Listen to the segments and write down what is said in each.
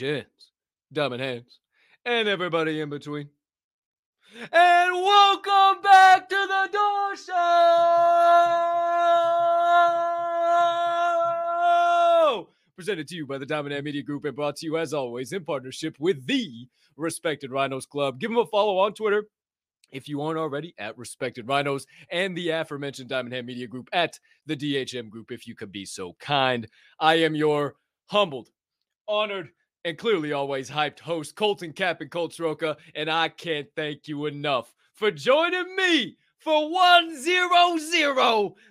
Degens, Diamond Hands, and everybody in between. And welcome back to the Door Show! Presented to you by the Diamond Hand Media Group and brought to you, as always, in partnership with the Respected Rhinos Club. Give them a follow on Twitter if you aren't already at Respected Rhinos and the aforementioned Diamond Hand Media Group at the DHM Group, if you could be so kind. I am your humbled, honored, and clearly always hyped host, Colton Cap and Colt Sroka, and I can't thank you enough for joining me for 100,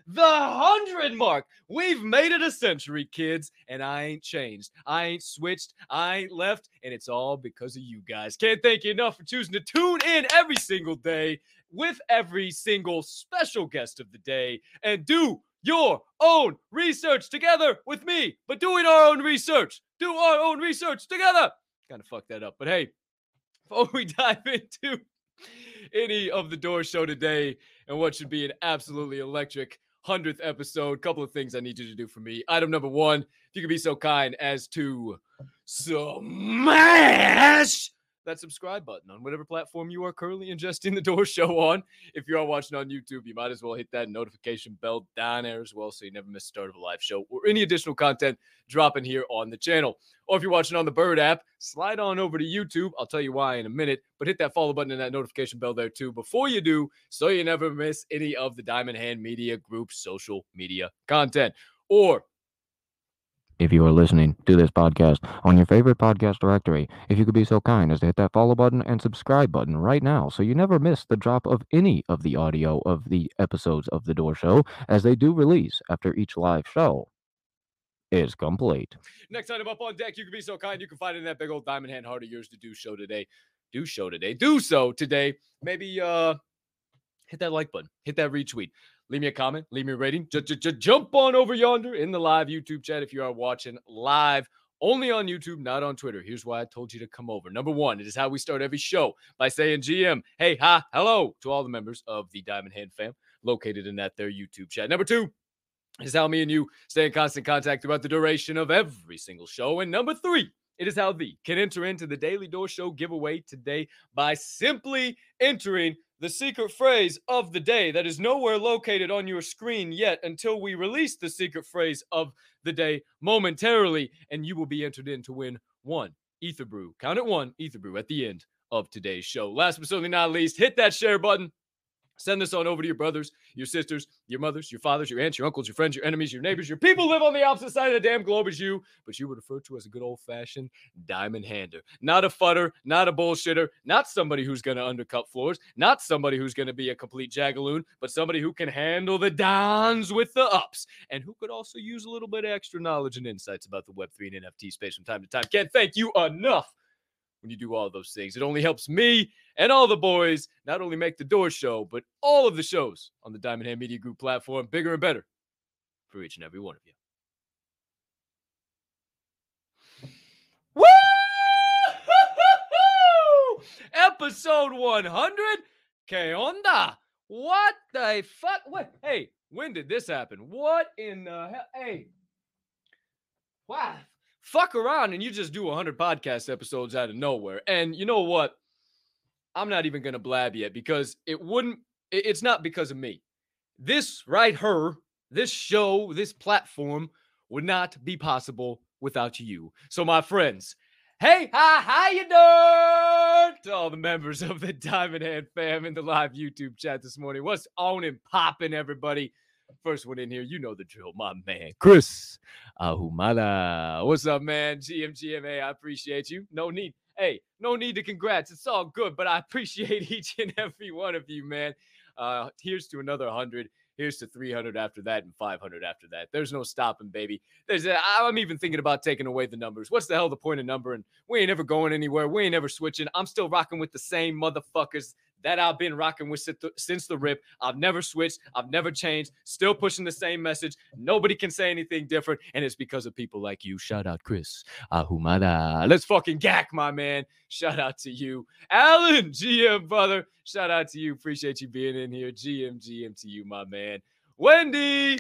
the 100 mark. We've made it a century, kids, and I ain't changed. I ain't switched. I ain't left, and it's all because of you guys. Can't thank you enough for choosing to tune in every single day with every single special guest of the day and do your own research together with me, but doing our own research. Do our own research together. Kind of fucked that up, but hey, before we dive into any of the door show today and what should be an absolutely electric 100th episode. Couple of things I need you to do for me. Item number one, if you could be so kind as to smash that subscribe button on whatever platform you are currently ingesting the door show on. If you are watching on YouTube, you might as well hit that notification bell down there as well so you never miss the start of a live show or any additional content dropping here on the channel. Or if you're watching on the Bird app, slide on over to YouTube. I'll tell you why in a minute, but hit that follow button and that notification bell there too before you do so you never miss any of the Diamond Hand Media Group social media content. Or if you are listening to this podcast on your favorite podcast directory, if you could be so kind as to hit that follow button and subscribe button right now so you never miss the drop of any of the audio of the episodes of The Door Show as they do release after each live show is complete. Next item up on deck, you can be so kind. You can find it in that big old diamond hand heart of yours to do show today. Do show today. Do so today. Maybe uh hit that like button, hit that retweet. Leave me a comment, leave me a rating. Jump on over yonder in the live YouTube chat if you are watching live only on YouTube, not on Twitter. Here's why I told you to come over. Number one, it is how we start every show by saying GM, hey, hi, hello to all the members of the Diamond Hand fam located in that their YouTube chat. Number two, is how me and you stay in constant contact throughout the duration of every single show. And number three, it is how thee can enter into the Daily Door Show giveaway today by simply entering the secret phrase of the day that is nowhere located on your screen yet until we release the secret phrase of the day momentarily, and you will be entered in to win one Ether Brew. Count it one Ether Brew at the end of today's show. Last but certainly not least, hit that share button. Send this on over to your brothers, your sisters, your mothers, your fathers, your aunts, your uncles, your friends, your enemies, your neighbors, your people live on the opposite side of the damn globe as you, but you were referred to as a good old fashioned diamond hander. Not a futter, not a bullshitter, not somebody who's going to undercut floors, not somebody who's going to be a complete jagaloon, but somebody who can handle the downs with the ups and who could also use a little bit of extra knowledge and insights about the Web3 and NFT space from time to time. Can't thank you enough when you do all those things. It only helps me and all the boys not only make the door show, but all of the shows on the Diamond Hand Media Group platform bigger and better for each and every one of you. Woo! Episode 100? Que onda? What the fuck? What? Hey, when did this happen? What in the hell? Hey. Wow fuck around and you just do 100 podcast episodes out of nowhere. And you know what? I'm not even going to blab yet because it wouldn't, it's not because of me. This right here, this show, this platform would not be possible without you. So, my friends, hey, hi, how you doing? To all the members of the Diamond Hand fam in the live YouTube chat this morning. What's on and popping, everybody? First one in here, you know the drill, my man, Chris Ahumada. What's up, man? GMGMA, I appreciate you. No need, hey, no need to congrats. It's all good, but I appreciate each and every one of you, man. Uh, here's to another 100. Here's to 300 after that and 500 after that. There's no stopping, baby. There's a, I'm even thinking about taking away the numbers. What's the hell the point of number? And we ain't ever going anywhere. We ain't ever switching. I'm still rocking with the same motherfuckers that I've been rocking with since the rip. I've never switched. I've never changed. Still pushing the same message. Nobody can say anything different. And it's because of people like you. Shout out, Chris Ahumada. Let's fucking gack, my man. Shout out to you. Alan, GM, brother. Shout out to you. Appreciate you being in here. GM, GM to you, my man. Wendy.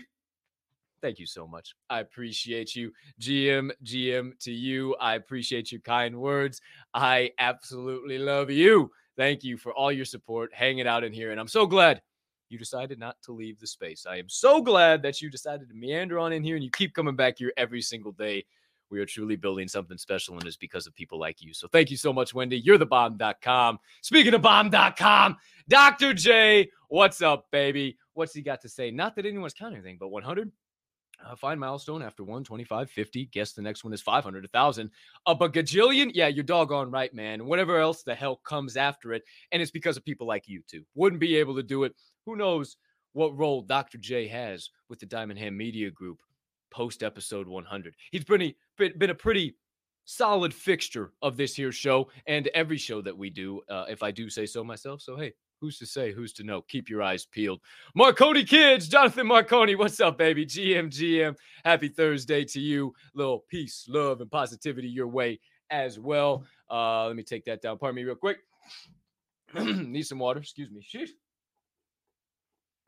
thank you so much. I appreciate you. GM, GM to you. I appreciate your kind words. I absolutely love you. Thank you for all your support, hanging out in here. And I'm so glad you decided not to leave the space. I am so glad that you decided to meander on in here and you keep coming back here every single day. We are truly building something special, and it's because of people like you. So thank you so much, Wendy. You're the bomb.com. Speaking of bomb.com, Dr. J, what's up, baby? What's he got to say? Not that anyone's counting anything, but 100. Uh, fine milestone after one, 25, 50. Guess the next one is 500, 1,000. A gajillion? Yeah, you're doggone right, man. Whatever else the hell comes after it. And it's because of people like you, too. Wouldn't be able to do it. Who knows what role Dr. J has with the Diamond Hand Media Group post episode 100. He's pretty, been a pretty solid fixture of this here show and every show that we do, uh, if I do say so myself. So, hey, who's to say, who's to know? Keep your eyes peeled. Marconi kids, Jonathan Marconi, what's up, baby? GM, GM, happy Thursday to you. Little peace, love, and positivity your way as well. Uh, let me take that down. Pardon me, real quick. Need some water. Excuse me. Sheesh.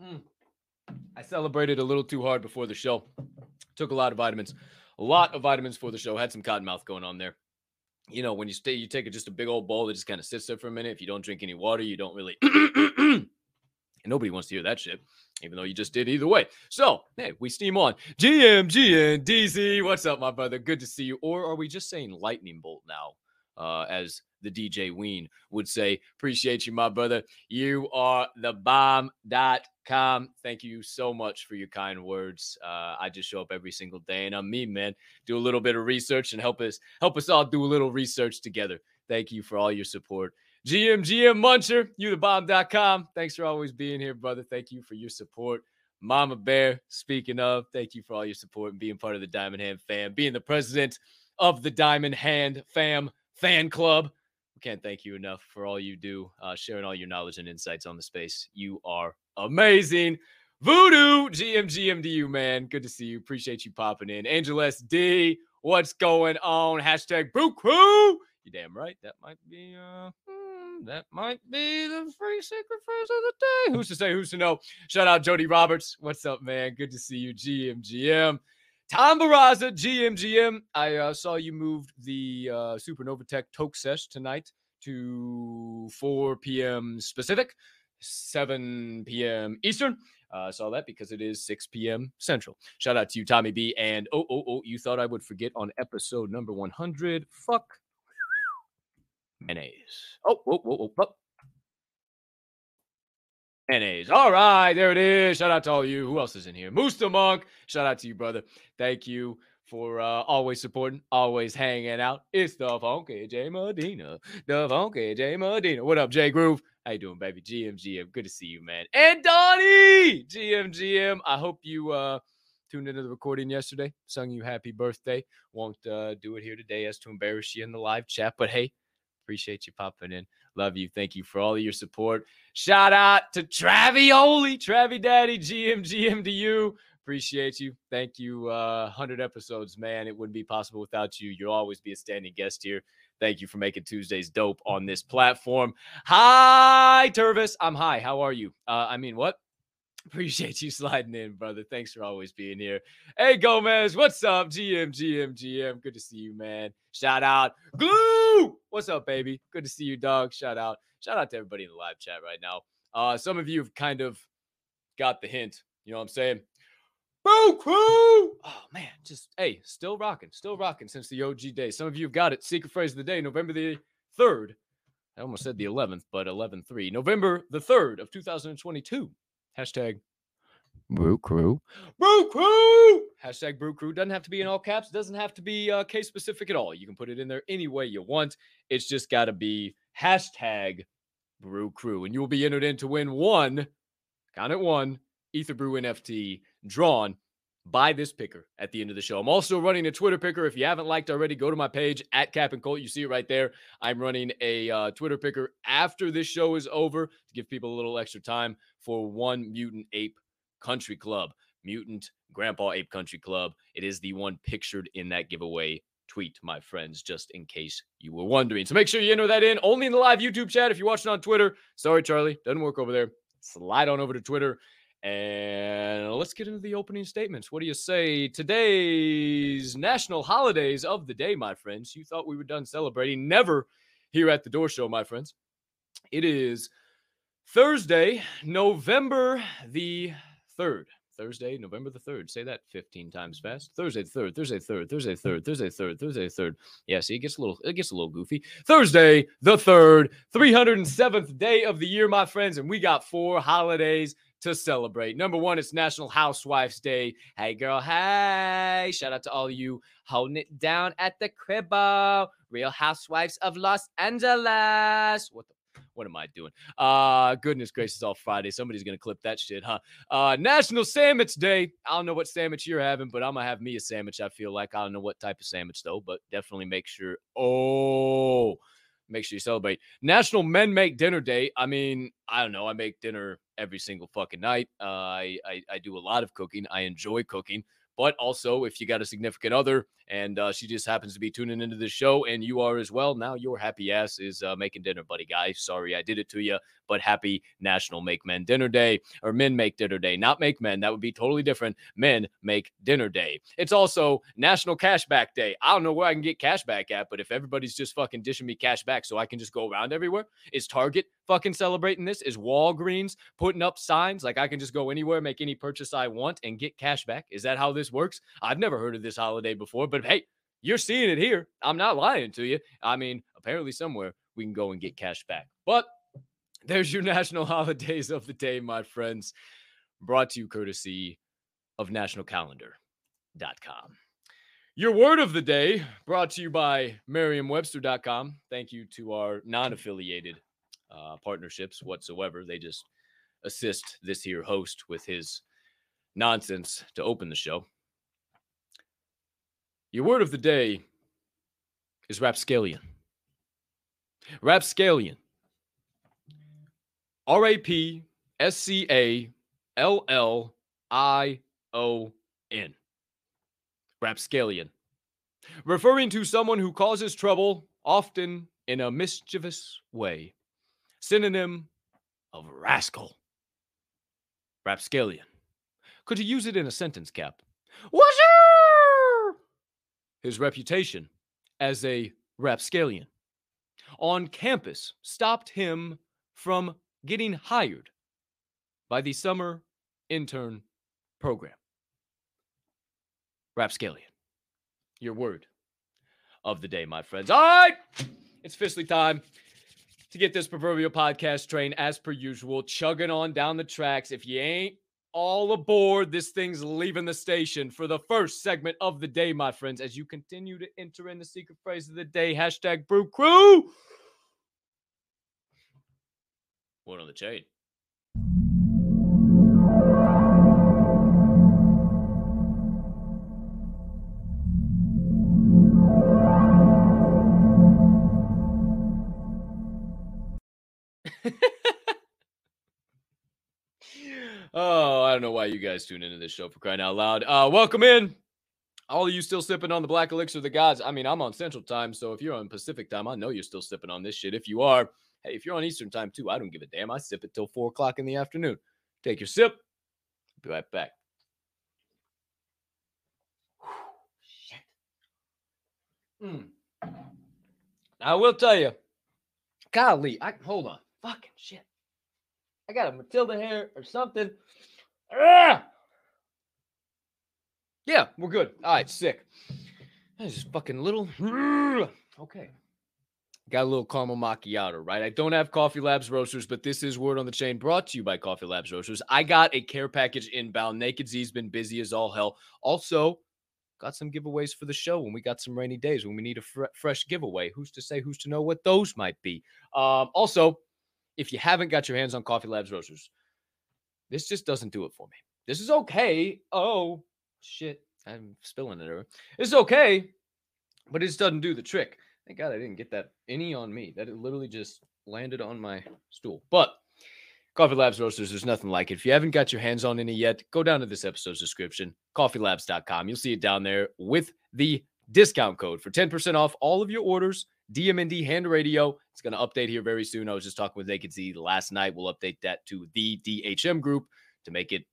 Mm. I celebrated a little too hard before the show. Took a lot of vitamins, a lot of vitamins for the show. Had some cotton mouth going on there. You know, when you stay, you take just a big old bowl that just kind of sits there for a minute. If you don't drink any water, you don't really. and nobody wants to hear that shit, even though you just did either way. So, hey, we steam on. GM, GN, DZ, what's up, my brother? Good to see you. Or are we just saying lightning bolt now? Uh, as the DJ Ween would say. Appreciate you, my brother. You are the bomb.com. Thank you so much for your kind words. Uh, I just show up every single day and I'm me, man. Do a little bit of research and help us help us all do a little research together. Thank you for all your support. GM, GM Muncher, you the bomb.com. Thanks for always being here, brother. Thank you for your support. Mama Bear, speaking of, thank you for all your support and being part of the Diamond Hand fam, being the president of the Diamond Hand fam fan club We can't thank you enough for all you do, uh, sharing all your knowledge and insights on the space. You are amazing. Voodoo, GMGMDU, man. Good to see you. Appreciate you popping in. Angel SD, what's going on? Hashtag Crew. You damn right. That might be uh hmm, that might be the free secret phrase of the day. Who's to say? Who's to know? Shout out Jody Roberts. What's up, man? Good to see you, GMGM. Tom Barraza, GMGM. I uh, saw you moved the uh, Supernova Tech Toke Sesh tonight to 4 p.m. Pacific, 7 p.m. Eastern. I uh, saw that because it is 6 p.m. Central. Shout out to you, Tommy B. And oh, oh, oh, you thought I would forget on episode number 100. Fuck. Mayonnaise. Oh, oh, oh, oh, oh. Mayonnaise. All right, there it is. Shout out to all you. Who else is in here? Moose the Monk. Shout out to you, brother. Thank you for uh, always supporting, always hanging out. It's the Funky J Medina. The Funky J Medina. What up, J Groove? How you doing, baby? GM, GM. Good to see you, man. And Donnie! GM, GM. I hope you uh, tuned into the recording yesterday. Sung you happy birthday. Won't uh, do it here today as to embarrass you in the live chat. But hey, appreciate you popping in. Love you. Thank you for all of your support. Shout out to Travioli, Travi Daddy, GM, GM to you. Appreciate you. Thank you. Uh, 100 episodes, man. It wouldn't be possible without you. You'll always be a standing guest here. Thank you for making Tuesdays dope on this platform. Hi, Tervis. I'm high. How are you? Uh, I mean, what? Appreciate you sliding in, brother. Thanks for always being here. Hey, Gomez, what's up? GM, GM, GM. Good to see you, man. Shout out. Glue. What's up, baby? Good to see you, dog. Shout out. Shout out to everybody in the live chat right now. Uh, some of you have kind of got the hint. You know what I'm saying? Boo crew. Oh man, just hey, still rocking, still rocking since the OG day. Some of you have got it. Secret phrase of the day, November the 3rd. I almost said the 11th, but 11 3. November the 3rd of 2022. Hashtag Brew Crew. Brew Crew. Hashtag Brew Crew. Doesn't have to be in all caps. Doesn't have to be uh, case specific at all. You can put it in there any way you want. It's just got to be hashtag Brew Crew. And you will be entered in to win one, count it one, Ether Brew NFT drawn by this picker at the end of the show. I'm also running a Twitter picker. If you haven't liked already, go to my page at Cap and Colt. You see it right there. I'm running a uh, Twitter picker after this show is over to give people a little extra time for one Mutant Ape Country Club. Mutant Grandpa Ape Country Club. It is the one pictured in that giveaway tweet, my friends, just in case you were wondering. So make sure you enter that in only in the live YouTube chat. If you're watching on Twitter, sorry, Charlie, doesn't work over there. Slide on over to Twitter And let's get into the opening statements. What do you say? Today's national holidays of the day, my friends. You thought we were done celebrating. Never here at the Door Show, my friends. It is Thursday, November the 3rd. Thursday, November the 3rd. Say that 15 times fast. Thursday the 3rd, Thursday the 3rd, Thursday the 3rd, Thursday the 3rd, Thursday the 3rd. Yeah, see, it gets a little it gets a little goofy. Thursday the 3rd, 307th day of the year, my friends, and we got four holidays to celebrate. Number one, it's National Housewives Day. Hey, girl, hey. Shout out to all you holding it down at the cribbo. Real Housewives of Los Angeles. What the what am I doing? Uh goodness gracious, all Friday. Somebody's gonna clip that shit, huh? Uh National Sandwich Day. I don't know what sandwich you're having, but I'm gonna have me a sandwich. I feel like I don't know what type of sandwich though, but definitely make sure. Oh, make sure you celebrate National Men Make Dinner Day. I mean, I don't know. I make dinner every single fucking night. Uh, I, I I do a lot of cooking. I enjoy cooking. But also, if you got a significant other and uh, she just happens to be tuning into the show and you are as well, now your happy ass is uh, making dinner, buddy guy. Sorry I did it to you, but happy National Make Men Dinner Day or Men Make Dinner Day. Not make men, that would be totally different. Men Make Dinner Day. It's also National Cashback Day. I don't know where I can get cashback at, but if everybody's just fucking dishing me cash back so I can just go around everywhere, is Target fucking celebrating this? Is Walgreens putting up signs like I can just go anywhere, make any purchase I want, and get cash back? Is that how this works? I've never heard of this holiday before, but hey, you're seeing it here. I'm not lying to you. I mean, apparently somewhere we can go and get cash back. But there's your national holidays of the day, my friends. Brought to you courtesy of nationalcalendar.com. Your word of the day brought to you by merriam-webster.com. Thank you to our non-affiliated uh, partnerships whatsoever. They just assist this here host with his nonsense to open the show. Your word of the day is rapscallion. Rapscallion. R A P S C A L L I O N. Rapscallion. Referring to someone who causes trouble, often in a mischievous way. Synonym of rascal. Rapscallion. Could you use it in a sentence, Cap? What's his reputation as a rapscallion on campus stopped him from getting hired by the summer intern program. Rapscallion, your word of the day, my friends. All right, it's officially time to get this proverbial podcast train as per usual, chugging on down the tracks. If you ain't all aboard. This thing's leaving the station for the first segment of the day, my friends, as you continue to enter in the secret phrase of the day. Hashtag brew crew. Word on the chain. Know why you guys tune into this show for crying out loud. Uh, welcome in. All of you still sipping on the black elixir of the gods. I mean, I'm on Central Time, so if you're on Pacific Time, I know you're still sipping on this shit. If you are, hey, if you're on Eastern Time too, I don't give a damn. I sip it till four o'clock in the afternoon. Take your sip. Be right back. Shit. Mm. I will tell you, golly, I hold on. Fucking shit. I got a Matilda hair or something. Ah! Yeah, we're good. All right, sick. That's just fucking little. Okay. Got a little caramel macchiato, right? I don't have Coffee Labs Roasters, but this is Word on the Chain brought to you by Coffee Labs Roasters. I got a care package inbound. Naked Z's been busy as all hell. Also, got some giveaways for the show when we got some rainy days when we need a fr- fresh giveaway. Who's to say, who's to know what those might be? Um, also, if you haven't got your hands on Coffee Labs Roasters, this just doesn't do it for me. This is okay. Oh, shit. I'm spilling it over. It's okay, but it just doesn't do the trick. Thank God I didn't get that any on me. That it literally just landed on my stool. But Coffee Labs Roasters, there's nothing like it. If you haven't got your hands on any yet, go down to this episode's description, coffeelabs.com. You'll see it down there with the discount code for 10% off all of your orders. DMND Hand Radio. It's going to update here very soon. I was just talking with Naked Z last night. We'll update that to the DHM group to make it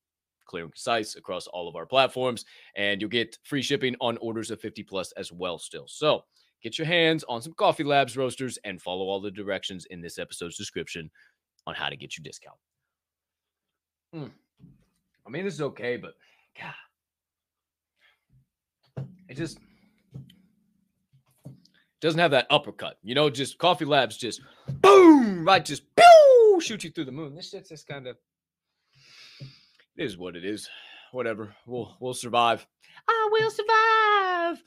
clear and concise across all of our platforms. And you'll get free shipping on orders of 50 plus as well, still. So get your hands on some Coffee Labs roasters and follow all the directions in this episode's description on how to get your discount. Mm. I mean, this is okay, but God, it just doesn't have that uppercut. You know, just Coffee Labs just boom, right, just pew, shoot you through the moon. This shit's just kind of it is what it is. Whatever. We'll we'll survive. I will survive.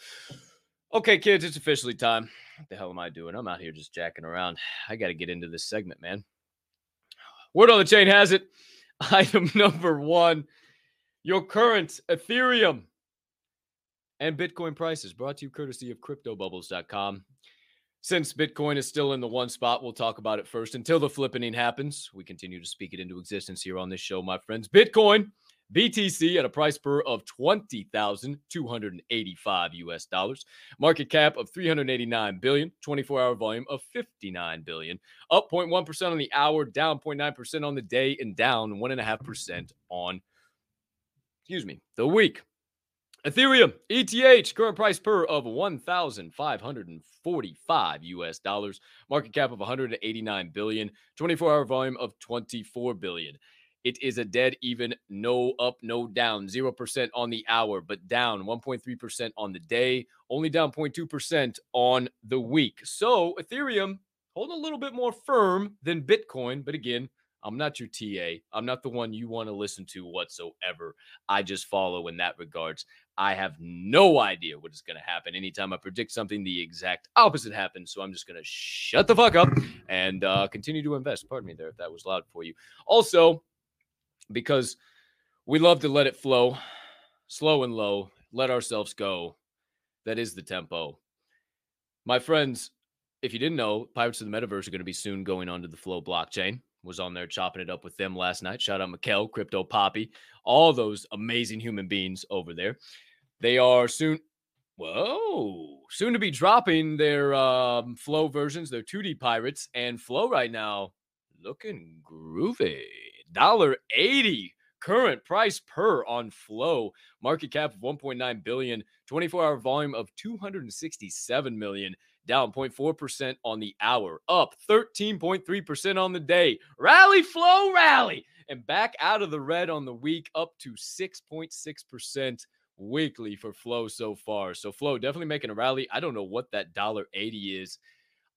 Okay, kids, it's officially time. What the hell am I doing? I'm out here just jacking around. I got to get into this segment, man. Word on the chain has it. Item number one your current Ethereum and Bitcoin prices brought to you courtesy of CryptoBubbles.com. Since Bitcoin is still in the one spot, we'll talk about it first until the flippening happens. We continue to speak it into existence here on this show, my friends. Bitcoin BTC at a price per of 20,285 US dollars. Market cap of 389 billion, 24-hour volume of 59 billion. Up 0.1% on the hour, down 0.9% on the day, and down 1.5% on, excuse me, the week. Ethereum ETH current price per of 1545 US dollars market cap of 189 billion 24 hour volume of 24 billion it is a dead even, no up, no down, 0% on the hour, but down 1.3% on the day, only down 0.2% on the week. So Ethereum holding a little bit more firm than Bitcoin. But again, I'm not your TA. I'm not the one you want to listen to whatsoever. I just follow in that regards. I have no idea what is going to happen. Anytime I predict something, the exact opposite happens. So I'm just going to shut the fuck up and uh, continue to invest. Pardon me there if that was loud for you. Also, because we love to let it flow slow and low, let ourselves go. That is the tempo. My friends, if you didn't know, Pirates of the Metaverse are going to be soon going onto the Flow blockchain. Was on there chopping it up with them last night. Shout out Mikkel, Crypto Poppy, all those amazing human beings over there. They are soon, whoa, soon to be dropping their um, Flow versions, their 2D Pirates, and Flow right now looking groovy. Dollar eighty current price per on flow. Market cap of 1.9 billion 24 hour volume of 267 million down 0.4% on the hour up 13.3% on the day. Rally flow rally! And back out of the red on the week up to 6.6% weekly for flow so far so flow definitely making a rally i don't know what that dollar 80 is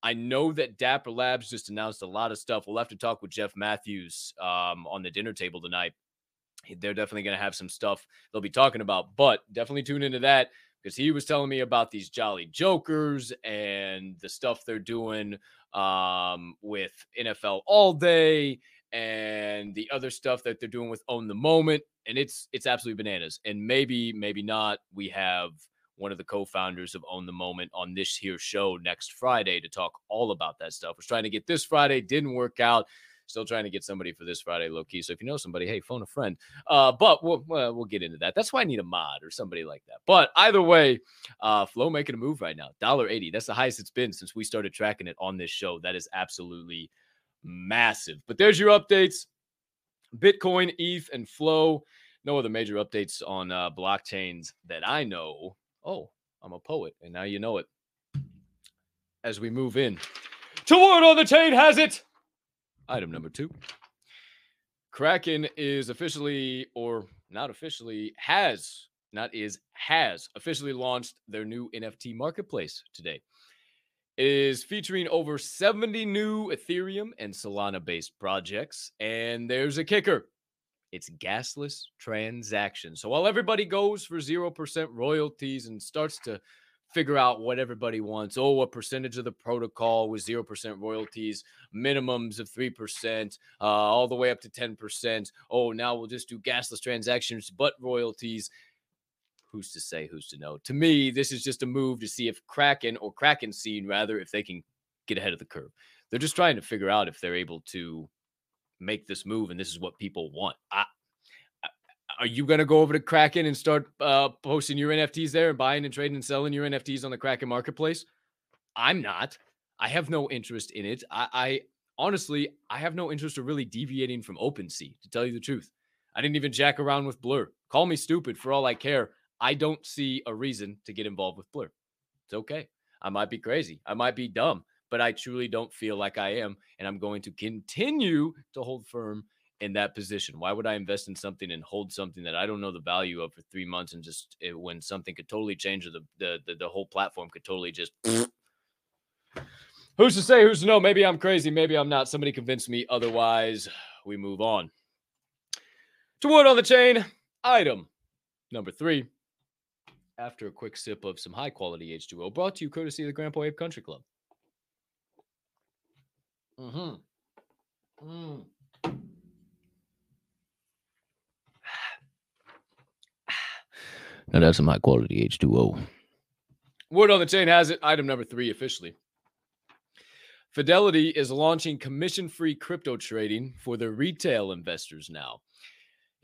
I know that Dapper Labs just announced a lot of stuff. We'll have to talk with Jeff Matthews um, on the dinner table tonight. They're definitely going to have some stuff they'll be talking about, but definitely tune into that because he was telling me about these Jolly Jokers and the stuff they're doing um, with NFL All Day and the other stuff that they're doing with Own the Moment, and it's it's absolutely bananas. And maybe maybe not. We have one of the co-founders of Own the Moment on this here show next Friday to talk all about that stuff. Was trying to get this Friday, didn't work out. Still trying to get somebody for this Friday, low key. So if you know somebody, hey, phone a friend. Uh, but we'll we'll get into that. That's why I need a mod or somebody like that. But either way, uh, Flow making a move right now. Dollar eighty. That's the highest it's been since we started tracking it on this show. That is absolutely massive. But there's your updates. Bitcoin, ETH, and Flow. No other major updates on uh, blockchains that I know oh, I'm a poet, and now you know it. As we move in to word on the chain has it. Item number two. Kraken is officially, or not officially, has, not is, has officially launched their new NFT marketplace today. Is featuring over 70 new Ethereum and Solana based projects. And there's a kicker it's gasless transactions. So while everybody goes for 0% royalties and starts to figure out what everybody wants, oh, a percentage of the protocol with 0% royalties, minimums of 3%, uh, all the way up to 10%. Oh, now we'll just do gasless transactions, but royalties. Who's to say, who's to know? To me, this is just a move to see if Kraken or Kraken Scene, rather, if they can get ahead of the curve. They're just trying to figure out if they're able to make this move and this is what people want. I, are you going to go over to Kraken and start uh, posting your NFTs there and buying and trading and selling your NFTs on the Kraken marketplace? I'm not. I have no interest in it. I, I honestly, I have no interest of really deviating from OpenSea, to tell you the truth. I didn't even jack around with Blur. Call me stupid for all I care. I don't see a reason to get involved with Blur. It's okay. I might be crazy. I might be dumb, but I truly don't feel like I am. And I'm going to continue to hold firm in that position. Why would I invest in something and hold something that I don't know the value of for three months and just it, eh, when something could totally change or the, the, the, the whole platform could totally just. Who's to say? Who's to know? Maybe I'm crazy. Maybe I'm not. Somebody convinced me otherwise. We move on. To Word on the chain, item number three. After a quick sip of some high quality H2O, brought to you courtesy of the Grandpa Ape Country Club. Mm-hmm. Mm. Now that's some high quality H2O. Word on the chain has it. Item number three officially. Fidelity is launching commission free crypto trading for the retail investors now.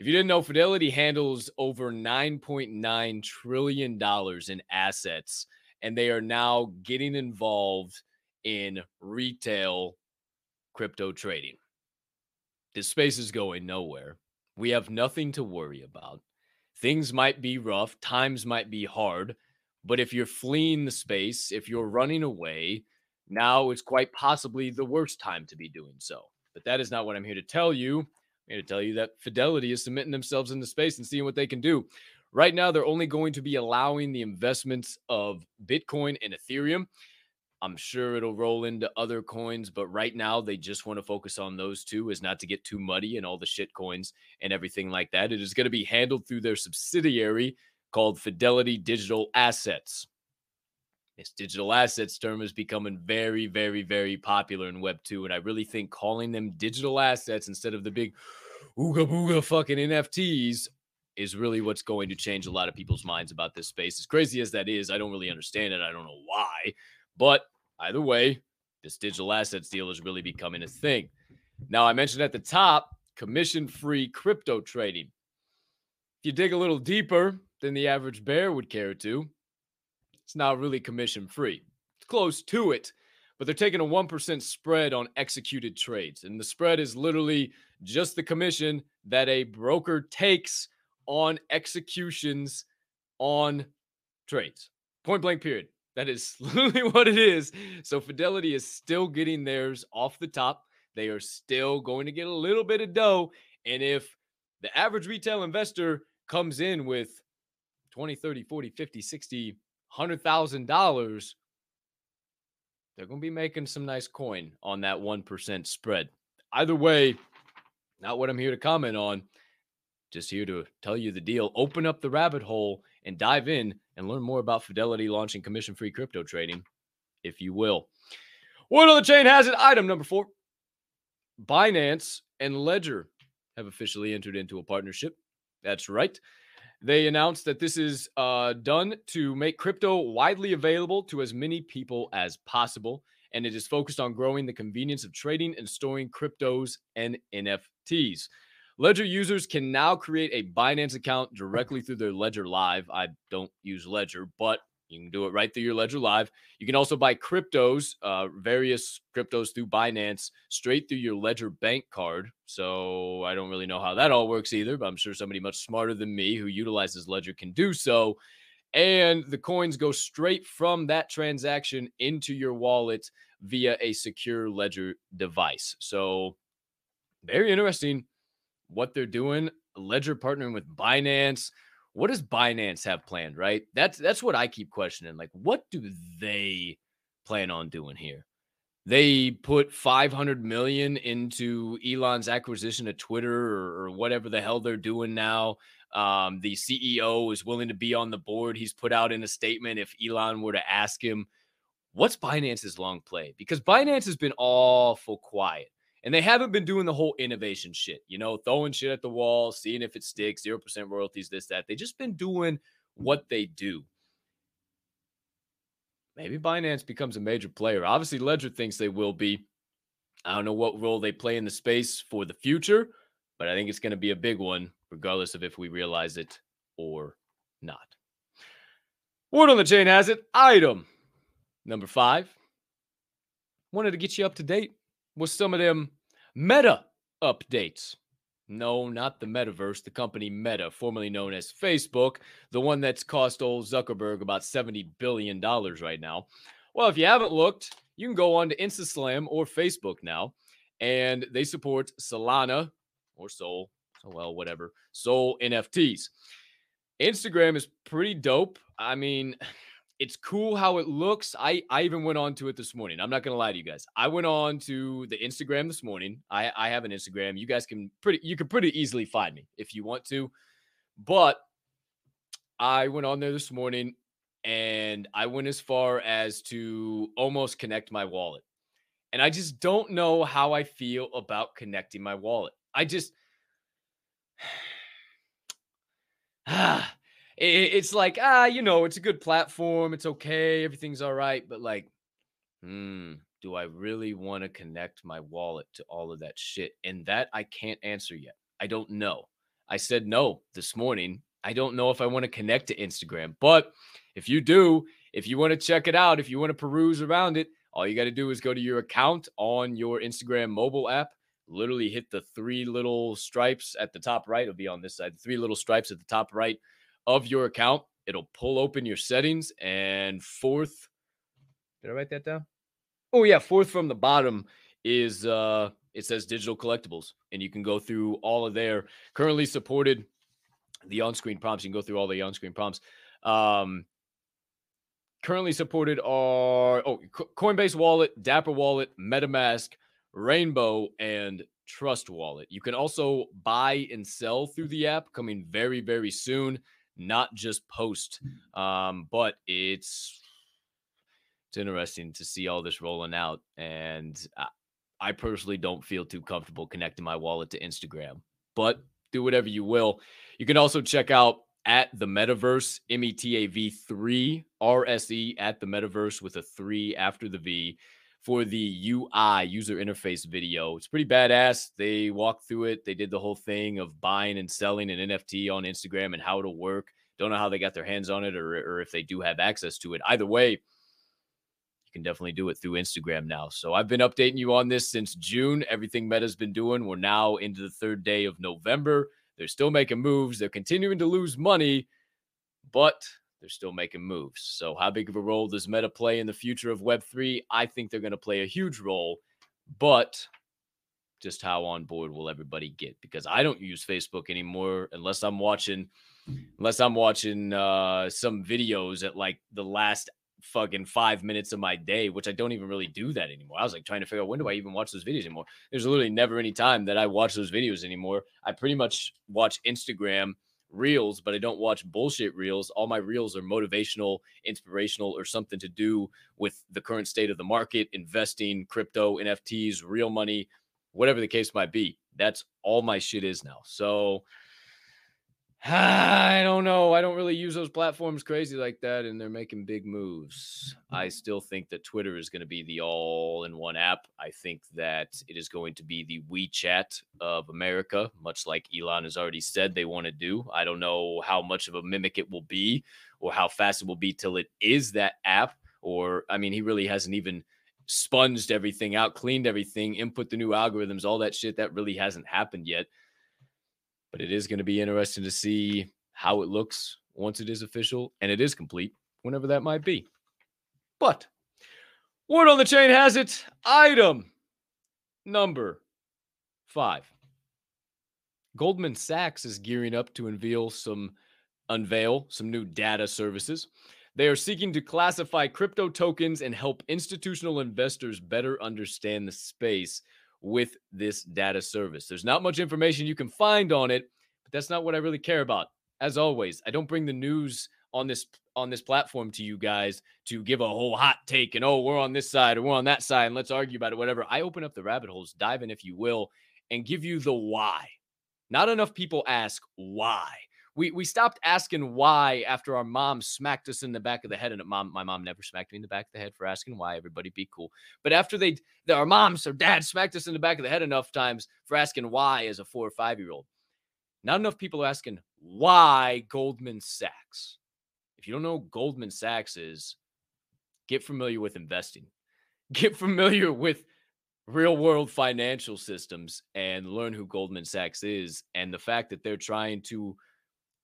If you didn't know, Fidelity handles over $9.9 trillion in assets, and they are now getting involved in retail crypto trading. This space is going nowhere. We have nothing to worry about. Things might be rough, times might be hard, but if you're fleeing the space, if you're running away, now is quite possibly the worst time to be doing so. But that is not what I'm here to tell you to tell you that Fidelity is submitting themselves into space and seeing what they can do. Right now, they're only going to be allowing the investments of Bitcoin and Ethereum. I'm sure it'll roll into other coins, but right now they just want to focus on those two, is not to get too muddy and all the shit coins and everything like that. It is going to be handled through their subsidiary called Fidelity Digital Assets. This digital assets term is becoming very, very, very popular in Web 2. And I really think calling them digital assets instead of the big ooga booga fucking NFTs is really what's going to change a lot of people's minds about this space. As crazy as that is, I don't really understand it. I don't know why. But either way, this digital assets deal is really becoming a thing. Now, I mentioned at the top commission free crypto trading. If you dig a little deeper than the average bear would care to, it's not really commission free. It's close to it, but they're taking a 1% spread on executed trades. And the spread is literally just the commission that a broker takes on executions on trades. Point blank, period. That is literally what it is. So Fidelity is still getting theirs off the top. They are still going to get a little bit of dough. And if the average retail investor comes in with 20, 30, 40, 50, 60, $100,000, they're going to be making some nice coin on that 1% spread. Either way, not what I'm here to comment on. Just here to tell you the deal. Open up the rabbit hole and dive in and learn more about Fidelity launching commission free crypto trading, if you will. Word on the chain has it. Item number four Binance and Ledger have officially entered into a partnership. That's right. They announced that this is uh, done to make crypto widely available to as many people as possible. And it is focused on growing the convenience of trading and storing cryptos and NFTs. Ledger users can now create a Binance account directly through their Ledger Live. I don't use Ledger, but you can do it right through your Ledger Live. You can also buy cryptos, uh, various cryptos through Binance straight through your Ledger bank card. So I don't really know how that all works either, but I'm sure somebody much smarter than me who utilizes Ledger can do so. And the coins go straight from that transaction into your wallet via a secure Ledger device. So very interesting what they're doing. Ledger partnering with Binance what does Binance have planned, right? That's that's what I keep questioning. Like, what do they plan on doing here? They put 500 million into Elon's acquisition of Twitter or, or whatever the hell they're doing now. Um, the CEO is willing to be on the board. He's put out in a statement if Elon were to ask him, what's Binance's long play? Because Binance has been awful quiet. And they haven't been doing the whole innovation shit, you know, throwing shit at the wall, seeing if it sticks, 0% royalties, this, that. They just been doing what they do. Maybe Binance becomes a major player. Obviously, Ledger thinks they will be. I don't know what role they play in the space for the future, but I think it's going to be a big one, regardless of if we realize it or not. Word on the chain has it. Item number five. Wanted to get you up to date with some of them meta updates. No, not the metaverse, the company Meta, formerly known as Facebook, the one that's cost old Zuckerberg about $70 billion right now. Well, if you haven't looked, you can go on to InstaSlam or Facebook now, and they support Solana or Sol, well, whatever, Sol NFTs. Instagram is pretty dope. I mean, it's cool how it looks. I I even went on to it this morning. I'm not gonna lie to you guys. I went on to the Instagram this morning. I I have an Instagram. You guys can pretty you can pretty easily find me if you want to. But I went on there this morning and I went as far as to almost connect my wallet. And I just don't know how I feel about connecting my wallet. I just ah it's like ah, you know, it's a good platform. It's okay. Everything's all right. But like, hmm, do I really want to connect my wallet to all of that shit? And that I can't answer yet. I don't know. I said no this morning. I don't know if I want to connect to Instagram. But if you do, if you want to check it out, if you want to peruse around it, all you got to do is go to your account on your Instagram mobile app. Literally hit the three little stripes at the top right. It'll be on this side. The three little stripes at the top right of your account. It'll pull open your settings. And fourth, did I write that down? Oh, yeah. Fourth from the bottom is uh it says digital collectibles. And you can go through all of their currently supported the on-screen prompts. You can go through all the on-screen prompts. Um currently supported are oh Coinbase Wallet, Dapper Wallet, MetaMask, Rainbow, and Trust Wallet. You can also buy and sell through the app coming very, very soon not just post. Um, but it's it's interesting to see all this rolling out, and I, I personally don't feel too comfortable connecting my wallet to Instagram. But do whatever you will. You can also check out at the metaverse M E T A V three R S E at the metaverse with a three after the V for the UI user interface video. It's pretty badass. They walked through it. They did the whole thing of buying and selling an NFT on Instagram and how it'll work. Don't know how they got their hands on it or, or if they do have access to it. Either way, you can definitely do it through Instagram now. So I've been updating you on this since June. Everything Meta's been doing. We're now into the third day of November. They're still making moves. They're continuing to lose money, but they're still making moves. So, how big of a role does Meta play in the future of Web3? I think they're going to play a huge role, but just how on board will everybody get? Because I don't use Facebook anymore unless I'm watching, unless I'm watching uh, some videos at like the last fucking five minutes of my day, which I don't even really do that anymore. I was like trying to figure out when do I even watch those videos anymore. There's literally never any time that I watch those videos anymore. I pretty much watch Instagram reels, but I don't watch bullshit reels. All my reels are motivational, inspirational, or something to do with the current state of the market, investing, crypto, NFTs, real money, whatever the case might be. That's all my shit is now. So I don't know. I don't really use those platforms crazy like that, and they're making big moves. I mm-hmm. still think that Twitter is going to be the all in one app. I think that it is going to be the WeChat of America, much like Elon has already said they want to do. I don't know how much of a mimic it will be or how fast it will be till it is that app. Or, I mean, he really hasn't even sponged everything out, cleaned everything, input the new algorithms, all that shit. That really hasn't happened yet. But it is going to be interesting to see how it looks once it is official and it is complete, whenever that might be. But word on the chain has it item number five. Goldman Sachs is gearing up to unveil some unveil some new data services. They are seeking to classify crypto tokens and help institutional investors better understand the space with this data service. There's not much information you can find on it, but that's not what I really care about. As always, I don't bring the news on this on this platform to you guys to give a whole hot take and oh, we're on this side or we're on that side and let's argue about it whatever. I open up the rabbit holes, dive in if you will, and give you the why. Not enough people ask why we we stopped asking why after our mom smacked us in the back of the head. And mom, my mom never smacked me in the back of the head for asking why. Everybody be cool. But after they, our moms or dad smacked us in the back of the head enough times for asking why as a four or five year old, not enough people are asking why Goldman Sachs. If you don't know Goldman Sachs is, get familiar with investing. Get familiar with real world financial systems and learn who Goldman Sachs is. And the fact that they're trying to,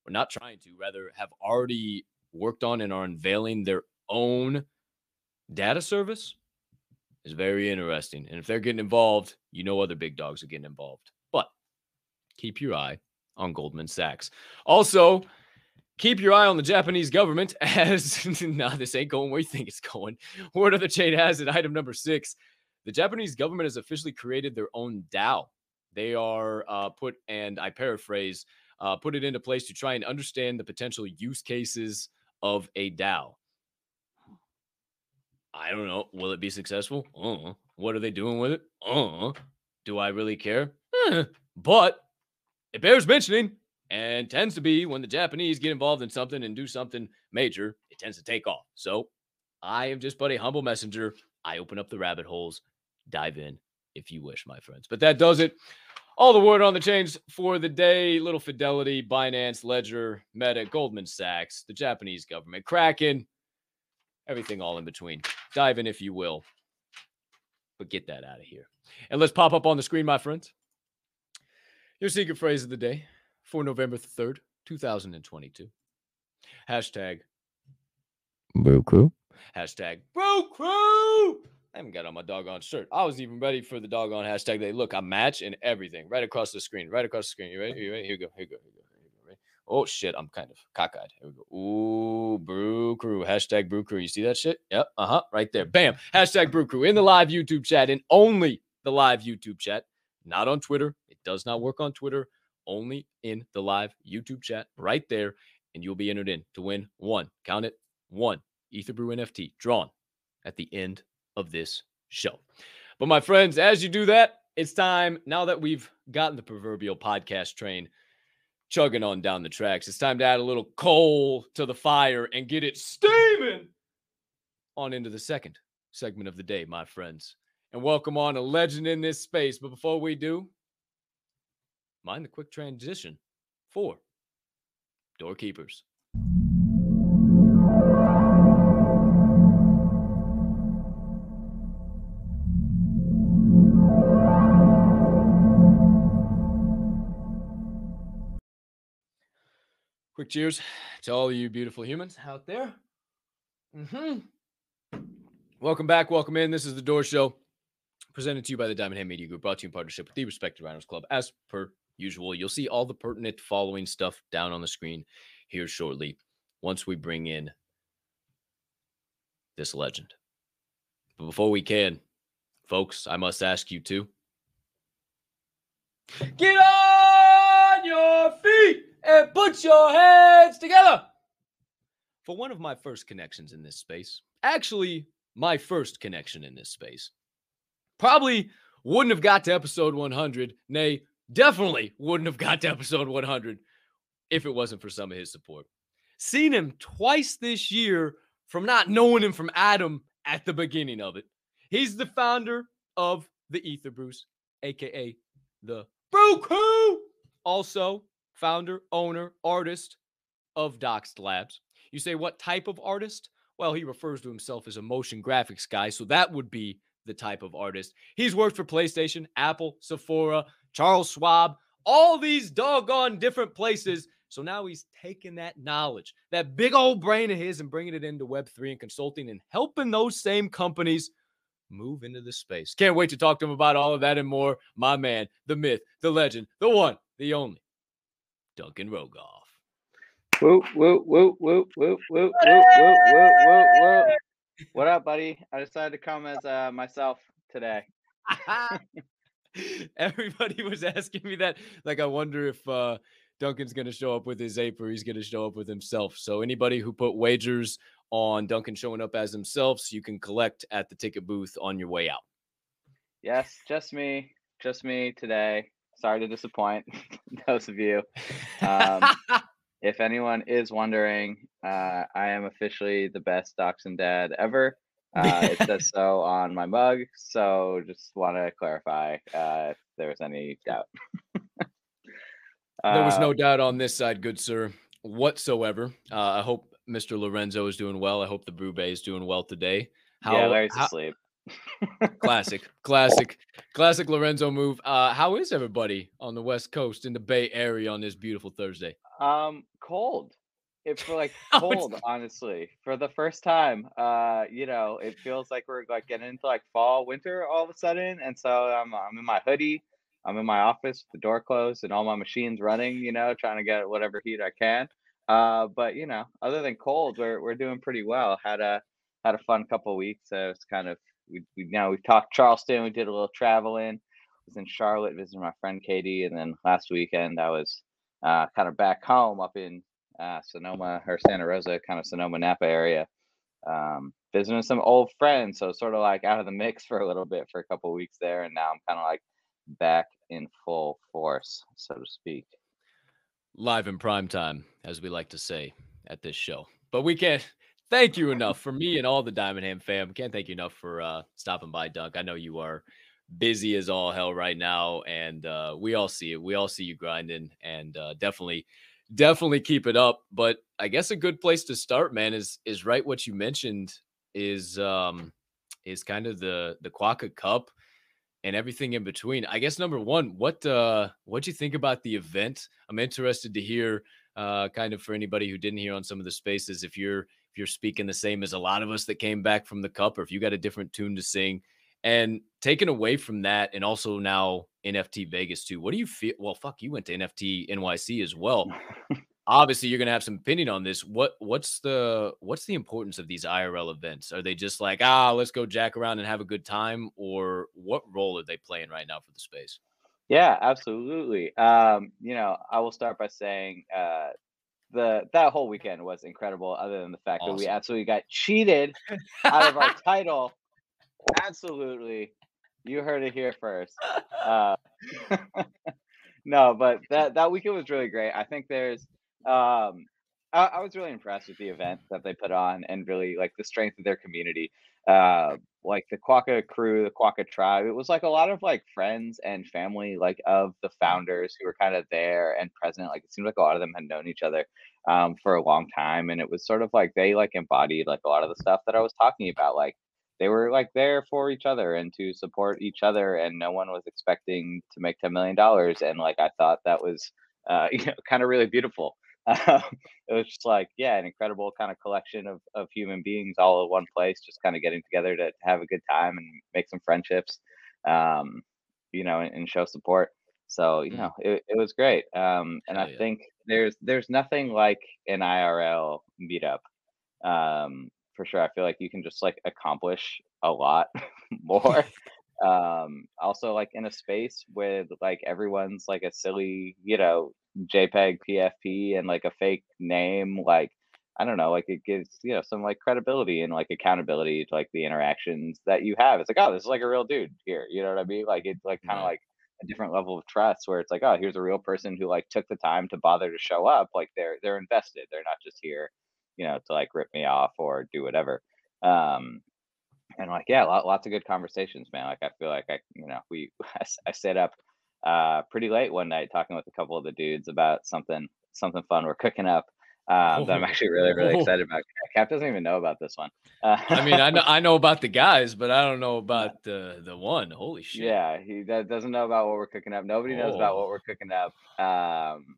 or not trying to, rather have already worked on and are unveiling their own data service is very interesting. And if they're getting involved, you know other big dogs are getting involved. But keep your eye on Goldman Sachs. Also, keep your eye on the Japanese government as no, this ain't going where you think it's going. Word on the chain has it. Item number six. The Japanese government has officially created their own DAO. They are uh, put, and I paraphrase, uh, put it into place to try and understand the potential use cases of a DAO. I don't know. Will it be successful? Uh, what are they doing with it? Uh, do I really care? Eh, but it bears mentioning and tends to be when the Japanese get involved in something and do something major, it tends to take off. So I am just but a humble messenger. I open up the rabbit holes, dive in if you wish, my friends. But that does it. All the word on the chains for the day. Little Fidelity, Binance, Ledger, Meta, Goldman Sachs, the Japanese government, Kraken, everything all in between. Dive in if you will. But get that out of here. And let's pop up on the screen, my friends. Your secret phrase of the day for November 3rd, 2022. Hashtag Brew Crew. Hashtag Brew Crew. I haven't got on my doggone shirt. I was even ready for the doggone hashtag. They look, I match and everything right across the screen. Right across the screen. You ready? You ready? Here you go. Here you go. Here you go. Here you go. Ready? Oh shit, I'm kind of cockeyed. Here we go. Ooh, Brew Crew. Hashtag Brew Crew. You see that shit? Yep. Uh-huh. Right there. Bam. Hashtag Brew Crew in the live YouTube chat and only the live YouTube chat, not on Twitter. It does not work on Twitter. Only in the live YouTube chat right there. And you'll be entered in to win one. Count it. One Etherbrew NFT drawn at the end of this show. But my friends, as you do that, it's time now that we've gotten the proverbial podcast train chugging on down the tracks. It's time to add a little coal to the fire and get it steaming on into the second segment of the day, my friends. And welcome on a legend in this space. But before we do, mind the quick transition for doorkeepers. Quick cheers to all you beautiful humans out there. Mm-hmm. Welcome back. Welcome in. This is the Door Show, presented to you by the Diamond Hand Media Group, brought to you in partnership with the Respected Rhinos Club. As per usual, you'll see all the pertinent following stuff down on the screen here shortly once we bring in this legend. But before we can, folks, I must ask you to get on your feet and put your hands. For one of my first connections in this space, actually, my first connection in this space, probably wouldn't have got to episode 100, nay, definitely wouldn't have got to episode 100 if it wasn't for some of his support. Seen him twice this year from not knowing him from Adam at the beginning of it. He's the founder of the Ether Brews, aka the Brew. Also, founder, owner, artist of Doxxed Labs. You say, what type of artist? Well, he refers to himself as a motion graphics guy, so that would be the type of artist. He's worked for PlayStation, Apple, Sephora, Charles Schwab, all these doggone different places. So now he's taking that knowledge, that big old brain of his, and bringing it into Web3 and consulting and helping those same companies move into this space. Can't wait to talk to him about all of that and more. My man, the myth, the legend, the one, the only, Duncan Rogoff. Whoop, whoop, whoop, whoop, whoop, whoop, whoop, whoop, whoop, whoop, whoop. What up, buddy? I decided to come as uh, myself today. Everybody was asking me that. Like, I wonder if uh, Duncan's going to show up with his ape or he's going to show up with himself. So, anybody who put wagers on Duncan showing up as himself, so you can collect at the ticket booth on your way out. Yes, just me, just me today. Sorry to disappoint those of you. Um, if anyone is wondering, uh, I am officially the best Dachshund dad ever. Uh, it says so on my mug. So just want to clarify uh, if there was any doubt. there was no Uh, doubt on this side, good sir, whatsoever. Uh, I hope Mr. Lorenzo is doing well. I hope the Brew Bay is doing well today. yeah, Larry's how, asleep. Classic, classic, classic Lorenzo move. Uh, how is everybody on the West Coast in the Bay Area on this beautiful Thursday? Um, cold. It's like Oh, it's- cold, honestly. For the first time, uh, you know, it feels like we're like getting into like fall, winter all of a sudden. And so I'm I'm in my hoodie, I'm in my office with the door closed and all my machines running, you know, trying to get whatever heat I can. Uh, but you know, other than cold, we're we're doing pretty well. Had a had a fun couple of weeks. So it's kind of we we you know we talked Charleston, we did a little traveling. Was in Charlotte visiting my friend Katie, and then last weekend I was uh, kind of back home up in uh, Sonoma or Santa Rosa, kind of Sonoma Napa area, um, visiting some old friends. So sort of like out of the mix for a little bit for a couple weeks there, and now I'm kind of like back in full force, so to speak. Live in prime time, as we like to say at this show. But we can't thank you enough for me and all the Diamond Hand fam. Can't thank you enough for uh, stopping by, Dunk. I know you are busy as all hell right now, and uh, we all see it. We all see you grinding, and uh, definitely, definitely keep it up. But I guess a good place to start, man, is is right what you mentioned is um is kind of the the Quaka Cup and everything in between. I guess number one, what uh what do you think about the event? I'm interested to hear uh kind of for anybody who didn't hear on some of the spaces if you're if you're speaking the same as a lot of us that came back from the cup or if you got a different tune to sing. And taken away from that, and also now NFT Vegas too. What do you feel? Well, fuck, you went to NFT NYC as well. Obviously, you're gonna have some opinion on this. What what's the what's the importance of these IRL events? Are they just like ah, let's go jack around and have a good time, or what role are they playing right now for the space? Yeah, absolutely. Um, you know, I will start by saying uh, the that whole weekend was incredible. Other than the fact that we absolutely got cheated out of our title. Absolutely, you heard it here first. Uh, no, but that that weekend was really great. I think there's, um, I, I was really impressed with the event that they put on and really like the strength of their community. Uh, like the Quaka crew, the Quaka tribe. It was like a lot of like friends and family, like of the founders who were kind of there and present. Like it seemed like a lot of them had known each other um, for a long time, and it was sort of like they like embodied like a lot of the stuff that I was talking about. Like they were like there for each other and to support each other, and no one was expecting to make ten million dollars. And like I thought that was uh, you know kind of really beautiful. Um, it was just like yeah an incredible kind of collection of, of human beings all in one place just kind of getting together to, to have a good time and make some friendships um, you know and, and show support so you Mm. know it, it was great um, and Hell i yeah. think there's there's nothing like an irl meetup um, for sure i feel like you can just like accomplish a lot more um also like in a space with like everyone's like a silly you know jpeg pfp and like a fake name like i don't know like it gives you know some like credibility and like accountability to like the interactions that you have. It's like oh this is like a real dude here you know what i mean? Like it's like kind of like a different level of trust where it's like oh here's a real person who like took the time to bother to show up like they're they're invested. They're not just here you know to like rip me off or do whatever. Um and like yeah lot, lots of good conversations man like i feel like i you know we i stayed up uh pretty late one night talking with a couple of the dudes about something something fun we're cooking up um that i'm Oh, actually really really oh. excited about cap doesn't even know about this one uh, I mean, I know I know about the guys, but I don't know about the the one. Holy shit! yeah he do- doesn't know about what we're cooking up nobody knows about Oh. what we're cooking up um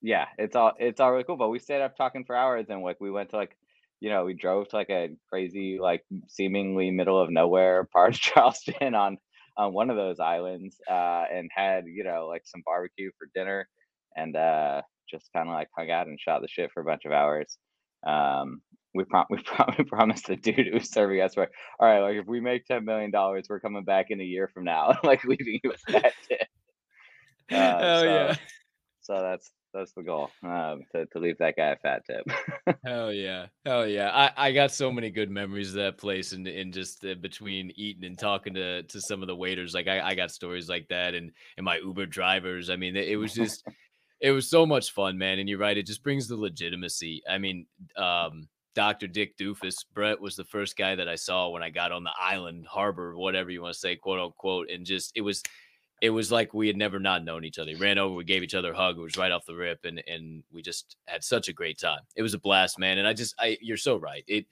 yeah it's all it's all really cool but we stayed up talking for hours and like we went to like you know we drove to like a crazy like seemingly middle of nowhere part of charleston on on one of those islands uh and had you know like some barbecue for dinner and uh just kind of like hung out and shot the shit for a bunch of hours. Um we, prom- we, prom- we promised the dude who was serving us like all right like if we make 10 million dollars we're coming back in a year from now. Like leaving you with that tip uh, Hell so, yeah! so that's that's the goal um to, to leave that guy a fat tip Hell yeah! Hell yeah! I, I got so many good memories of that place, and in just uh, between eating and talking to to some of the waiters, like I, I got stories like that, and and my Uber drivers. I mean, it, it was just it was so much fun, man. And you're right; it just brings the legitimacy. I mean, um, Dr. Dick Doofus, Brett was the first guy that I saw when I got on the island, harbor, whatever you want to say, quote unquote, and just it was it was like we had never not known each other. He ran over, we gave each other a hug. It was right off the rip, and and we just had such a great time. It was a blast, man. And I just, I, you're so right. It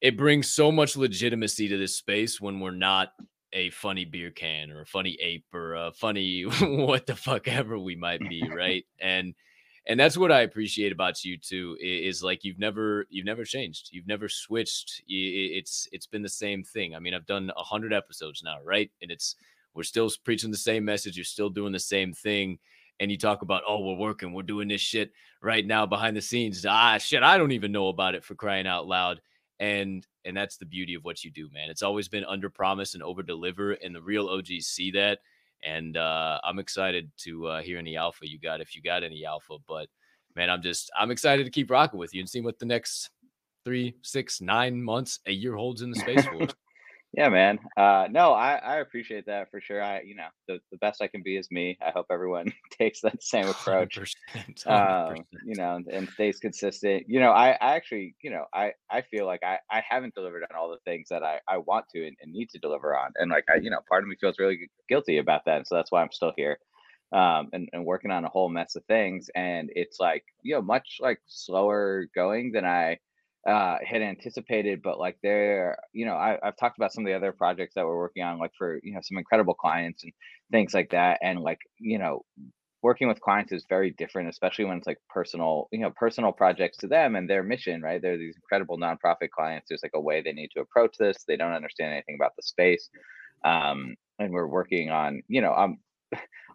it brings so much legitimacy to this space when we're not a funny beer can or a funny ape or a funny what the fuck ever we might be, right? and and that's what I appreciate about you too is like you've never you've never changed, you've never switched. It's it's been the same thing. I mean, I've done a hundred episodes now, right? And it's we're still preaching the same message. You're still doing the same thing. And you talk about, oh, we're working, we're doing this shit right now behind the scenes. Ah, shit, I don't even know about it for crying out loud and and that's the beauty of what you do man it's always been under promise and over deliver and the real og's see that and uh, i'm excited to uh, hear any alpha you got if you got any alpha but man i'm just i'm excited to keep rocking with you and seeing what the next three six nine months a year holds in the space for yeah, man. Uh, no, I, I appreciate that for sure. I, you know, the, the best I can be is me. I hope everyone takes that same approach. 100%, 100%. Um, you know, and stays consistent. You know, I, I actually, you know, I, I feel like I, I haven't delivered on all the things that I, I want to and, and need to deliver on. And like, I, you know, part of me feels really guilty about that. And so that's why I'm still here. Um, and, and working on a whole mess of things. And it's like, you know, much like slower going than I, uh had anticipated but like there you know I, i've talked about some of the other projects that we're working on like for you know some incredible clients and things like that and like you know working with clients is very different especially when it's like personal you know personal projects to them and their mission right? They're these incredible nonprofit clients. There's like a way they need to approach this. They don't understand anything about the space um and we're working on you know i'm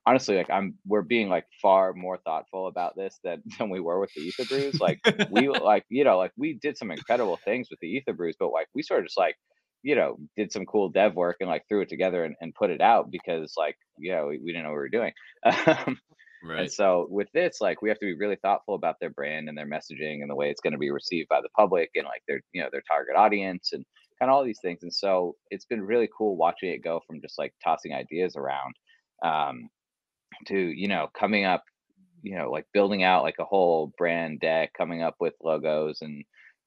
honestly like i'm we're being like far more thoughtful about this than than we were with the ether brews. Like we like you know like we did some incredible things with the ether brews but like we sort of just like you know did some cool dev work and like threw it together and, and put it out because like you know we, we didn't know what we were doing. Um, right. and so with this like we have to be really thoughtful about their brand and their messaging and the way it's going to be received by the public and like their you know their target audience and kind of all these things. And so it's been really cool watching it go from just like tossing ideas around um, to you know coming up you know like building out like a whole brand deck coming up with logos and